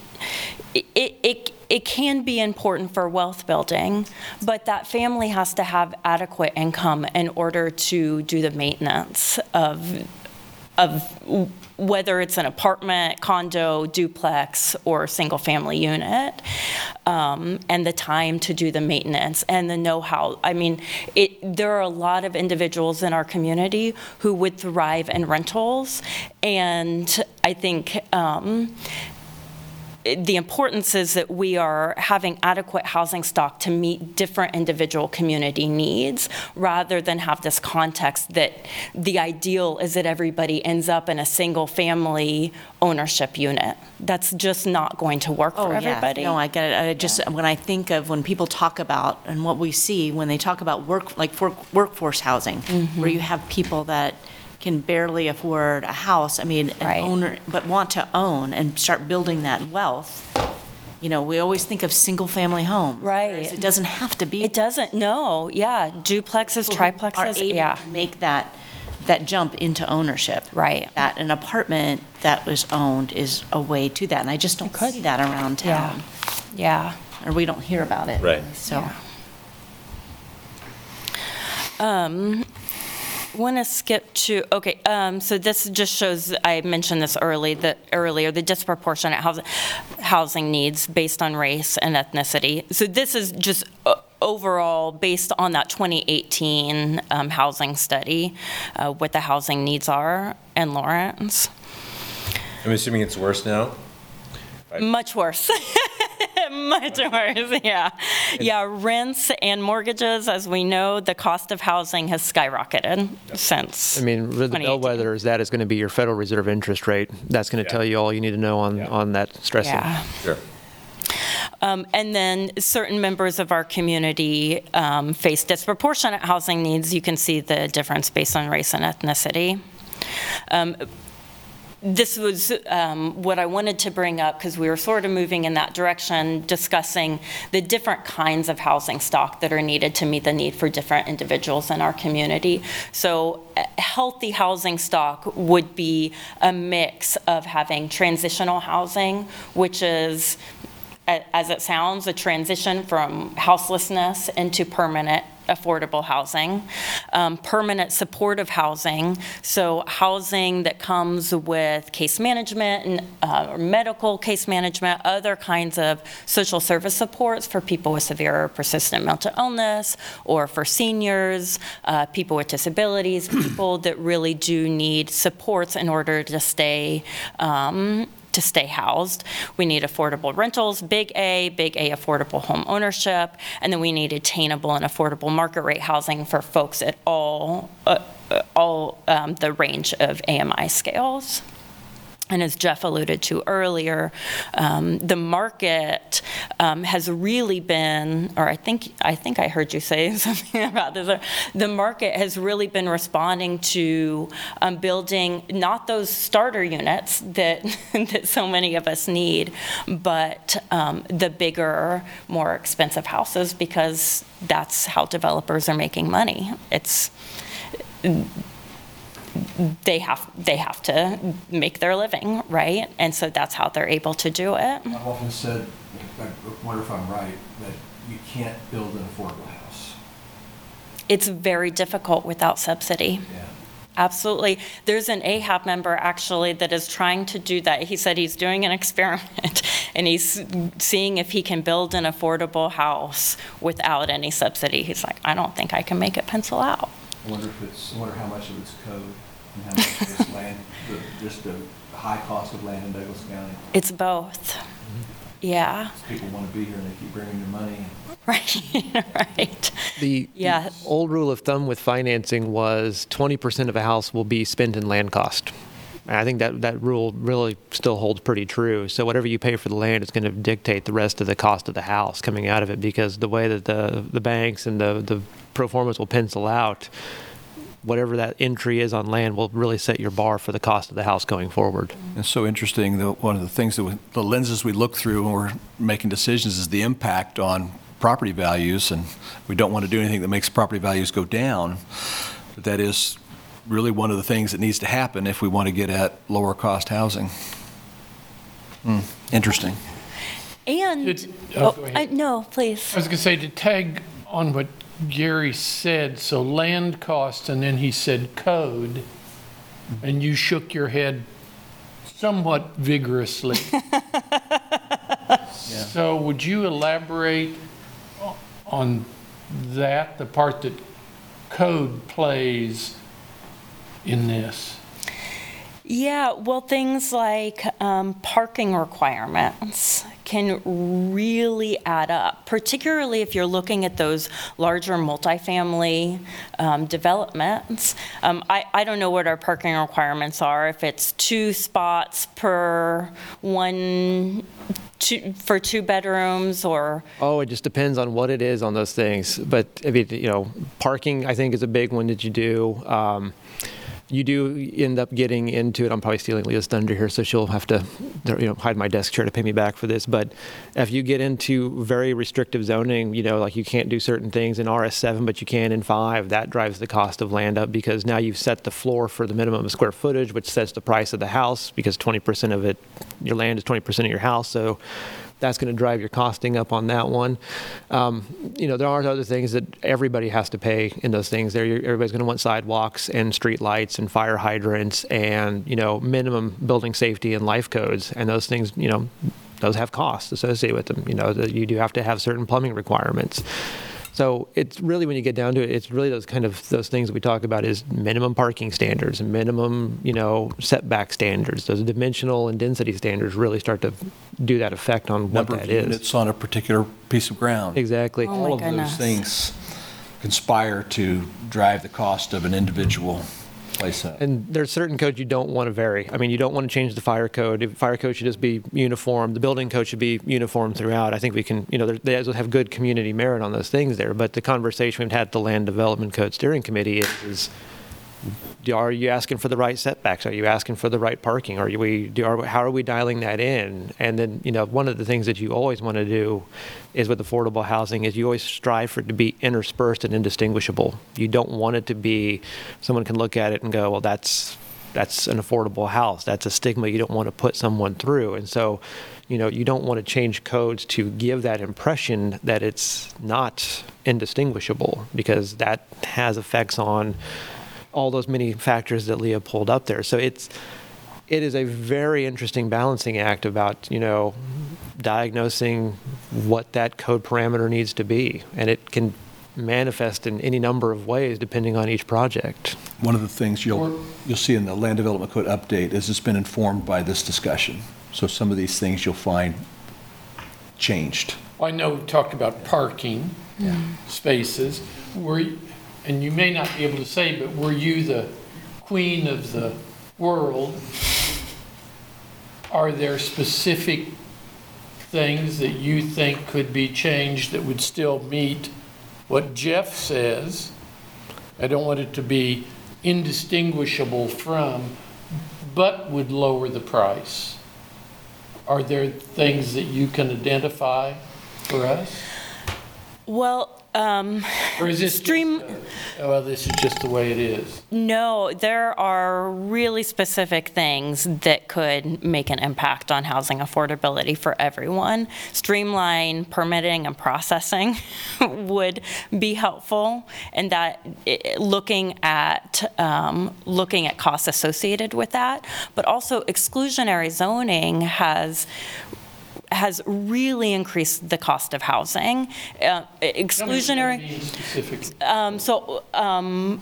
it, it, it can be important for wealth building, but that family has to have adequate income in order to do the maintenance of of whether it's an apartment, condo, duplex, or single-family unit, um, and the time to do the maintenance and the know-how. I mean, it, there are a lot of individuals in our community who would thrive in rentals, and I think um, the importance is that we are having adequate housing stock to meet different individual community needs rather than have this context that the ideal is that everybody ends up in a single family ownership unit. That's just not going to work for Oh, yeah. everybody. No, I get it. I just, when I think of when people talk about, and what we see, when they talk about work, like for workforce housing, Mm-hmm. where you have people that can barely afford a house, I mean, an Right. owner, but want to own and start building that wealth, you know, we always think of single-family homes. Right. whereas It doesn't have to be. It doesn't, no, yeah, duplexes, Are triplexes, able yeah. to make that, that jump into ownership. Right. That an apartment that was owned is a way to that, and I just don't see that around Yeah. town. Yeah. Or we don't hear about it. Right. So. Um, want to skip to, okay, um, so this just shows, I mentioned this early, the, earlier, the disproportionate housing, housing needs based on race and ethnicity. So this is just uh, overall, based on that 2018 um, housing study, uh, what the housing needs are in Lawrence. I'm assuming it's worse now? Much worse. Much worse, yeah. Yeah, rents and mortgages, as we know, the cost of housing has skyrocketed since. I mean, the 2018. bellwether is that is going to be your Federal Reserve interest rate. That's going to tell you all you need to know on, on that stressing. Yeah. Sure. Um, And then certain members of our community um, face disproportionate housing needs. You can see the difference based on race and ethnicity. Um, This was um, what I wanted to bring up because we were sort of moving in that direction, discussing the different kinds of housing stock that are needed to meet the need for different individuals in our community. So healthy housing stock would be a mix of having transitional housing, which is as it sounds, a transition from houselessness into permanent affordable housing, um, permanent supportive housing, so housing that comes with case management and uh, medical case management, other kinds of social service supports for people with severe or persistent mental illness, or for seniors, uh, people with disabilities, people that really do need supports in order to stay um, to stay housed. We need affordable rentals, big A, big A affordable home ownership, and then we need attainable and affordable market rate housing for folks at all, uh, uh, all um, the range of AMI scales. And as Jeff alluded to earlier, um, the market um, has really been, or I think I think I heard you say something about this. uh, The market has really been responding to um, building not those starter units that that so many of us need, but um, the bigger, more expensive houses because that's how developers are making money. It's they have they have to make their living, right? And so that's how they're able to do it. I've often said, I wonder if I'm right, that you can't build an affordable house. It's very difficult without subsidy. Yeah. Absolutely. There's an AHAB member actually that is trying to do that. He said he's doing an experiment and he's seeing if he can build an affordable house without any subsidy. He's like, I don't think I can make it pencil out. I wonder if it's, I wonder how much of it's code and how much of land, the- just the high cost of land in Douglas County. It's both. Mm-hmm. Yeah, People want to be here and they keep bringing their money. right, right. The Yeah. old rule of thumb with financing was 20% of a house will be spent in land cost. And I think that, that rule really still holds pretty true. So whatever you pay for the land is going to dictate the rest of the cost of the house coming out of it because the way that the, the banks and the, the pro formas will pencil out, whatever that entry is on land will really set your bar for the cost of the house going forward. It's so interesting, that one of the things that, we- the lenses we look through when we're making decisions is the impact on property values, and we don't want to do anything that makes property values go down. But that is really one of the things that needs to happen if we want to get at lower cost housing. Hmm, Interesting. And, Did- oh, oh, go I- no, please. I was going to say, to tag on what Gary said, so land cost, and then he said code, and you shook your head somewhat vigorously. So would you elaborate o- on that, the part that code plays in this? Yeah, well, things like um, parking requirements can really add up, particularly if you're looking at those larger multifamily um, developments. Um, I, I don't know what our parking requirements are, if it's two spots per one, two, for two bedrooms, or, Oh, it just depends on what it is on those things. But I mean, you know, parking I think is a big one that you do. Um, you do end up getting into it. I'm probably stealing Leah's thunder here, so she'll have to, you know, hide my desk chair to pay me back for this. But if you get into very restrictive zoning, you know, like you can't do certain things in RS7, but you can in five, that drives the cost of land up because now you've set the floor for the minimum square footage, which sets the price of the house because 20% of it, your land is 20% of your house. So that's going to drive your costing up on that one. Um, you know, there are other things that everybody has to pay in those things. There, everybody's going to want sidewalks and street lights and fire hydrants and you know minimum building safety and life codes. And those things, you know, those have costs associated with them. You know, you do have to have certain plumbing requirements. So it's really when you get down to it, it's really those kind of those things that we talk about is minimum parking standards, and minimum you know setback standards. Those dimensional and density standards really start to do that effect on what that is Number that of is. units on a particular piece of ground. Exactly. Oh my All of goodness. those things conspire to drive the cost of an individual place. And there's certain codes you don't want to vary. I mean, you don't want to change the fire code. Fire code should just be uniform. The building code should be uniform throughout. I think we can, you know, they have good community merit on those things there. But the conversation we've had at the Land Development Code Steering Committee is, is are you asking for the right setbacks? Are you asking for the right parking? Are we, are, how are we dialing that in? And then, you know, one of the things that you always want to do is with affordable housing is you always strive for it to be interspersed and indistinguishable. You don't want it to be, someone can look at it and go, well, that's, that's an affordable house. That's a stigma you don't want to put someone through. And so, you know, you don't want to change codes to give that impression that it's not indistinguishable because that has effects on all those many factors that Leah pulled up there. So it's it is a very interesting balancing act about you know diagnosing what that code parameter needs to be, and it can manifest in any number of ways depending on each project. One of the things you'll, you'll see in the Land Development Code update is it's been informed by this discussion. So some of these things you'll find changed. I know we talked about parking spaces. Were, you- and you may not be able to say, but were you the queen of the world? Are there specific things that you think could be changed that would still meet what Jeff says? I don't want it to be indistinguishable from, but would lower the price. Are there things that you can identify for us? Well, um, Or is this just, Stream- uh, well, this is just the way it is? No, there are really specific things that could make an impact on housing affordability for everyone. Streamline permitting and processing would be helpful, and that looking at um, looking at costs associated with that, but also exclusionary zoning has has really increased the cost of housing. Uh, Tell me what that exclusionary. Um, So um,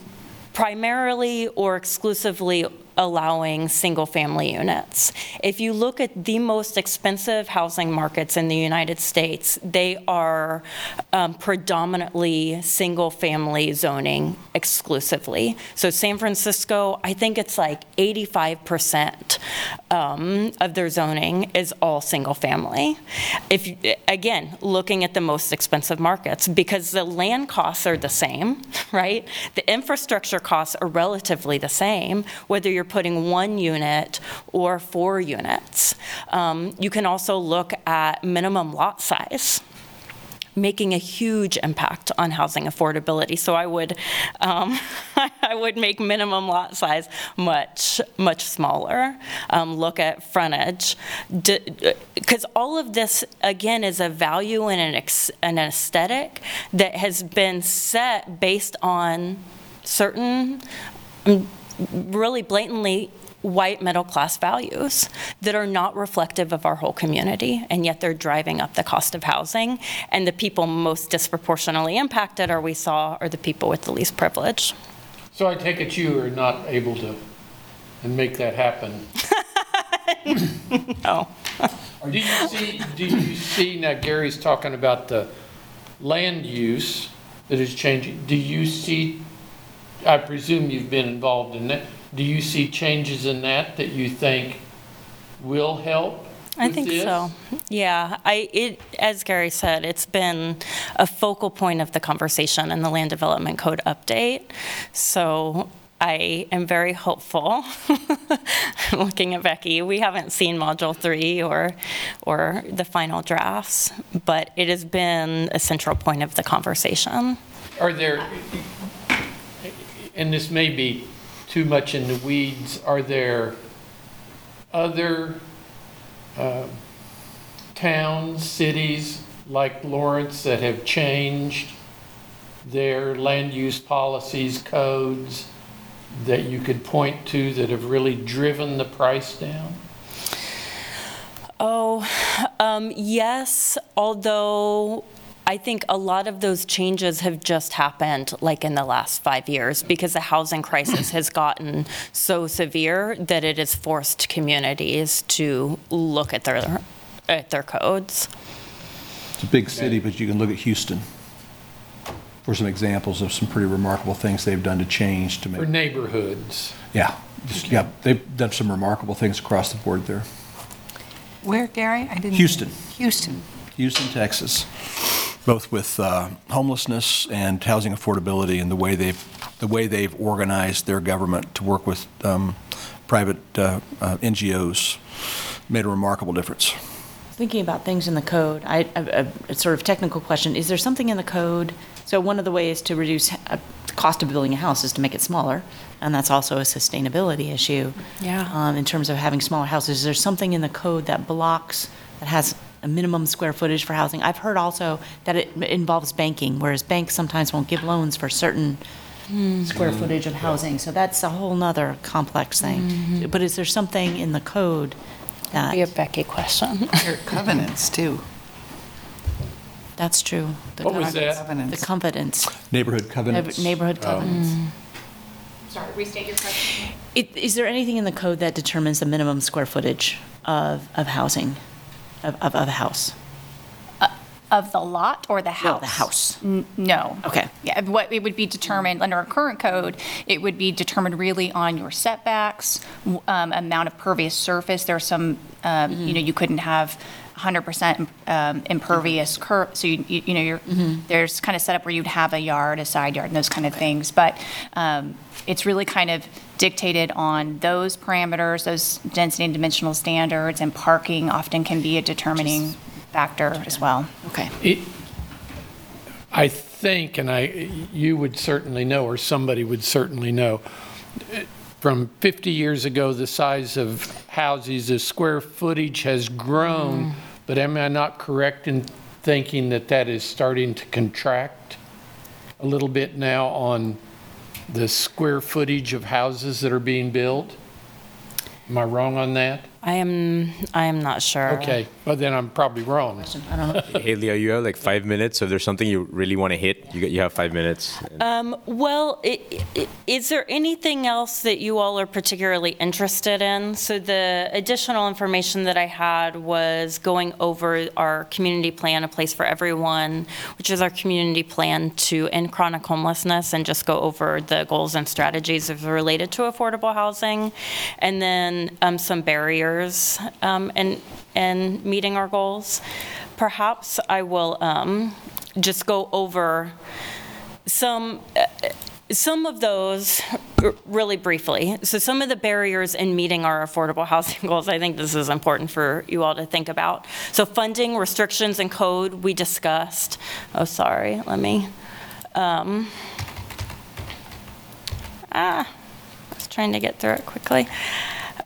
primarily or exclusively allowing single-family units. If you look at the most expensive housing markets in the United States, they are um, predominantly single-family zoning exclusively. So San Francisco, I think it's like 85% um, of their zoning is all single-family. If, you- again, looking at the most expensive markets, because the land costs are the same, right? The infrastructure costs are relatively the same, whether you're putting one unit or four units. Um, You can also look at minimum lot size making a huge impact on housing affordability. So I would, um, I would make minimum lot size much, much smaller. Um, look at frontage, because all of this again is a value and an, ex- an aesthetic that has been set based on certain, um, really blatantly white middle class values that are not reflective of our whole community, and yet they're driving up the cost of housing. And the people most disproportionately impacted, or we saw, are the people with the least privilege. So I take it you are not able to, and make that happen. Oh. No. Do you see, do you see, now Gary's talking about the land use that is changing. Do you see, I presume you've been involved in that, do you see changes in that that you think will help I think this? so. Yeah, I, it, as Gary said, it's been a focal point of the conversation in the Land Development Code update. So I am very hopeful. Looking at Becky, we haven't seen Module 3 or, or the final drafts, but it has been a central point of the conversation. Are there, and this may be too much in the weeds, are there other um, towns, cities like Lawrence that have changed their land use policies, codes that you could point to that have really driven the price down? Oh, um, yes, although I think a lot of those changes have just happened like in the last five years because the housing crisis has gotten so severe that it has forced communities to look at their, at their codes. It's a big city, but you can look at Houston for some examples of some pretty remarkable things they've done to change to make. For neighborhoods? yeah, just, yeah, they've done some remarkable things across the board there. Where, Gary? I didn't. Houston. Houston. Houston, Texas, both with uh, homelessness and housing affordability and the way they've, the way they've organized their government to work with um, private uh, uh, NGOs made a remarkable difference. Thinking about things in the code, I, a, a sort of technical question, is there something in the code? So one of the ways to reduce uh, the cost of building a house is to make it smaller, and that's also a sustainability issue. Yeah. Um, in terms of having smaller houses, is there something in the code that blocks, that has a minimum square footage for housing? I've heard also that it involves banking, whereas banks sometimes won't give loans for certain hmm. square footage of housing, so that's a whole nother complex thing. Mm-hmm. But is there something in the code that? Be a Becky question. There are covenants, too. That's true. The What was co- that? The Covenants. covenants, Neighborhood covenants. neighborhood um, covenants. Sorry, restate your question. I- Is there anything in the code that determines the minimum square footage of, of housing, of, of, of a house? Of the lot or the house? No, the house. N- No. Okay. Yeah, what, it would be determined, under our current code, it would be determined really on your setbacks, w- um, amount of pervious surface. There are some, um, you know, you couldn't have 100% um, impervious curb, so you, you you know, you're, there's kind of set up where you'd have a yard, a side yard, and those kind of things. But um, it's really kind of dictated on those parameters, those density and dimensional standards, and parking often can be a determining factor as well. Okay. It, I think, and I, you would certainly know, or somebody would certainly know, from 50 years ago, the size of houses, the square footage has grown, mm. but am I not correct in thinking that that is starting to contract a little bit now on the square footage of houses that are being built? Am I wrong on that? I am, I am not sure. Okay, well then I'm probably wrong. I don't know. Hey, Leo, you have like five minutes. So if there's something you really want to hit, you, got, you have five minutes. Um, well, i- i- is there anything else that you all are particularly interested in? So the additional information that I had was going over our community plan, A Place for Everyone, which is our community plan to end chronic homelessness and just go over the goals and strategies as related to affordable housing. And then um, some barriers um, in, in meeting our goals. Perhaps I will um, just go over some, uh, some of those really briefly. So some of the barriers in meeting our affordable housing goals, I think this is important for you all to think about. So funding, restrictions, and code, we discussed. Oh, sorry, let me. um, Ah, I was trying to get through it quickly.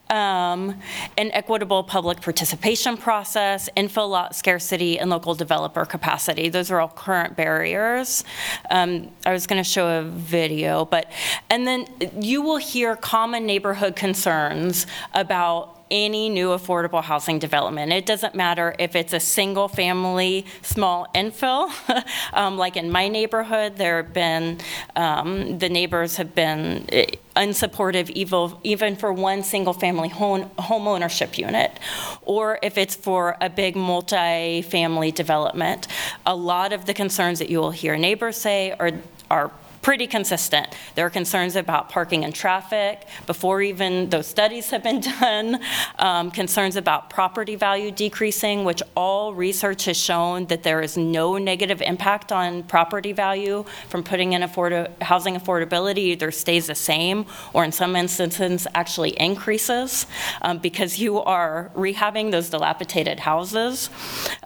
Um, An equitable public participation process, infill lot scarcity, and local developer capacity. Those are all current barriers. Um, I was going to show a video, but, and then you will hear common neighborhood concerns about any new affordable housing development. It doesn't matter if it's a single-family, small infill, um, like in my neighborhood, there have been, um, the neighbors have been eh, unsupportive evil, even for one single-family home, home ownership unit, or if it's for a big multi-family development. A lot of the concerns that you will hear neighbors say are, are pretty consistent. There are concerns about parking and traffic before even those studies have been done, um, concerns about property value decreasing, which all research has shown that there is no negative impact on property value from putting in afford- housing affordability, either stays the same or in some instances actually increases um, because you are rehabbing those dilapidated houses.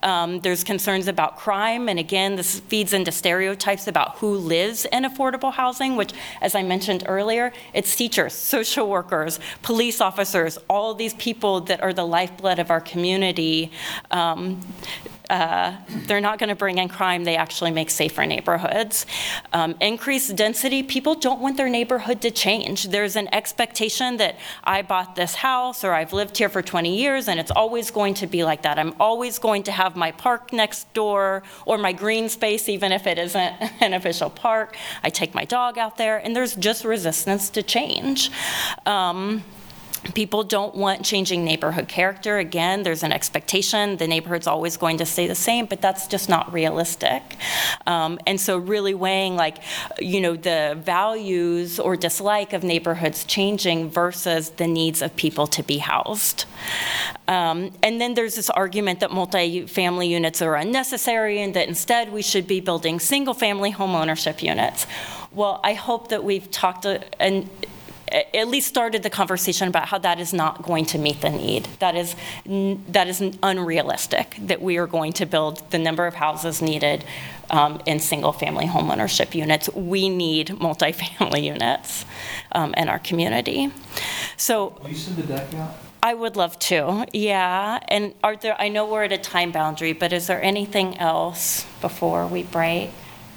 Um, There's concerns about crime, and again, this feeds into stereotypes about who lives in affordable housing, which, as I mentioned earlier, it's teachers, social workers, police officers, all these people that are the lifeblood of our community. Um, uh, They're not going to bring in crime, they actually make safer neighborhoods. Um, Increased density, people don't want their neighborhood to change. There's an expectation that I bought this house, or I've lived here for 20 years, and it's always going to be like that. I'm always going to have my park next door, or my green space, even if it isn't an official park. I take my dog out there, and there's just resistance to change. Um, People don't want changing neighborhood character. Again, there's an expectation the neighborhood's always going to stay the same, but that's just not realistic. Um, and so, really weighing like, you know, the values or dislike of neighborhoods changing versus the needs of people to be housed. Um, and then there's this argument that multifamily units are unnecessary and that instead we should be building single family home ownership units. Well, I hope that we've talked uh, and at least started the conversation about how that is not going to meet the need. That is, that is unrealistic, that we are going to build the number of houses needed um, in single-family homeownership units. We need multifamily units um, in our community. So Will you send the deck out? I would love to, yeah. And are there, I know we're at a time boundary, but is there anything else before we break?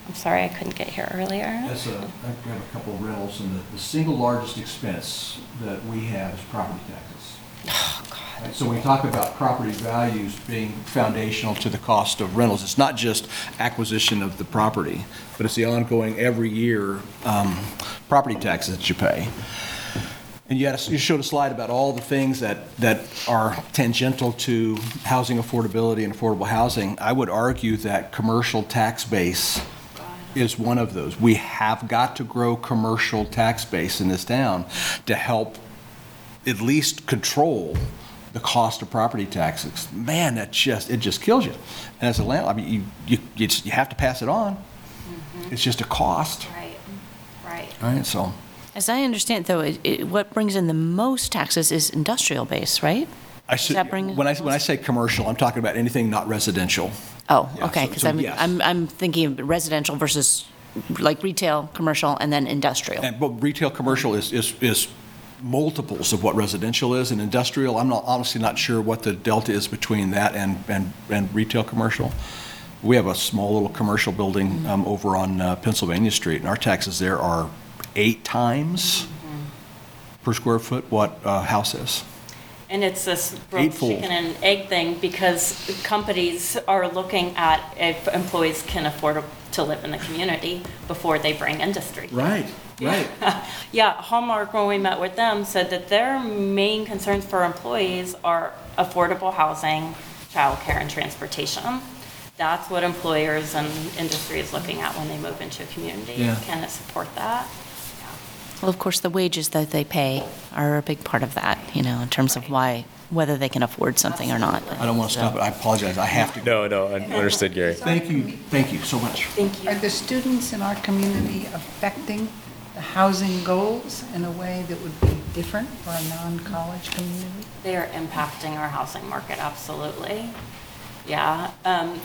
I'm sorry, I couldn't get here earlier. As a, I have a couple of rentals, and the, the single largest expense that we have is property taxes. Right, So when we talk about property values being foundational to the cost of rentals, it's not just acquisition of the property, but it's the ongoing every year, um, property taxes that you pay. And you had, a- you showed a slide about all the things that, that are tangential to housing affordability and affordable housing. I would argue that commercial tax base is one of those. We have got to grow commercial tax base in this town to help at least control the cost of property taxes. Man, that just, it just kills you. And as a landlord, I mean, you, you, you just- you have to pass it on. Mm-hmm. It's just a cost, Right, right. right? So. As I understand, though, it, it, what brings in the most taxes is industrial base, right? I should, that bring- when I, when I say commercial, I'm talking about anything not residential. Oh, Yeah, okay, so- because so I'm, yes. I'm, I'm thinking of residential versus like retail, commercial, and then industrial. And, but retail, commercial is, is, is multiples of what residential is, and industrial, I'm not, honestly not sure what the delta is between that and, and, and retail, commercial. We have a small little commercial building um, over on uh, Pennsylvania Street, and our taxes there are eight times per square foot what a house is. And it's this Eightfold. chicken and egg thing because companies are looking at if employees can afford to live in the community before they bring industry. Right, right. Yeah, Hallmark, when we met with them, said that their main concerns for employees are affordable housing, childcare, and transportation. That's what employers and industry is looking at when they move into a community. Yeah. Can it support that? Well, of course, the wages that they pay are a big part of that, you know, in terms of why, whether they can afford something or not. I don't want to stop it, I apologize, I have to. No, no, I understood, Gary. Thank you, thank you so much. Thank you. Are the students in our community affecting the housing goals in a way that would be different for a non-college community? They are impacting our housing market, absolutely. Yeah. Um,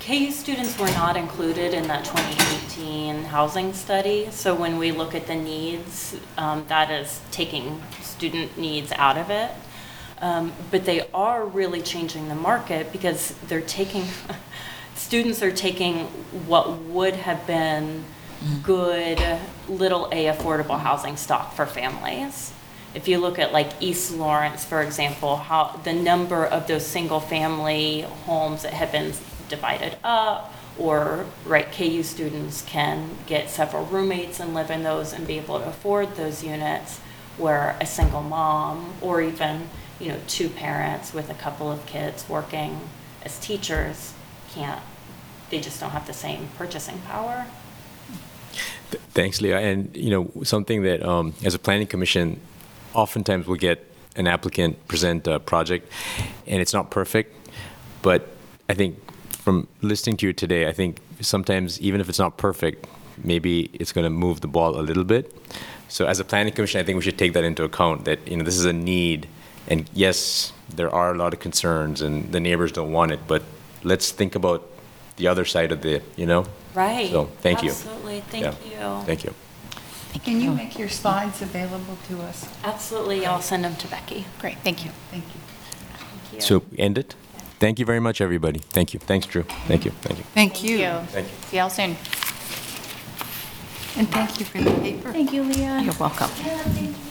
KU students were not included in that 2018 housing study. So when we look at the needs, um, that is taking student needs out of it. Um, But they are really changing the market because they're taking, students are taking what would have been good, little A affordable housing stock for families. If you look at like East Lawrence, for example, how the number of those single-family homes that have been divided up, or, right, KU students can get several roommates and live in those and be able to afford those units, where a single mom, or even, you know, two parents with a couple of kids working as teachers can't, they just don't have the same purchasing power. Th- Thanks, Leah. And, you know, something that, um, as a planning commission, oftentimes we'll get an applicant present a project, and it's not perfect, but I think from listening to you today, I think sometimes, even if it's not perfect, maybe it's going to move the ball a little bit. So as a planning commission, I think we should take that into account, that, you know, this is a need, and yes, there are a lot of concerns, and the neighbors don't want it, but let's think about the other side of the, you know? Right. So, thank you. Absolutely, thank Yeah. you. Thank you. Can you make your slides available to us? Absolutely, I'll send them to Becky. Great, thank you. Thank you. Thank you. So end it? Thank you very much, everybody. Thank you. Thanks, Drew. Thank you. Thank you. Thank you. Thank you. See y'all soon. And thank you for the paper. Thank you, Leah. You're welcome. Yeah, thank you.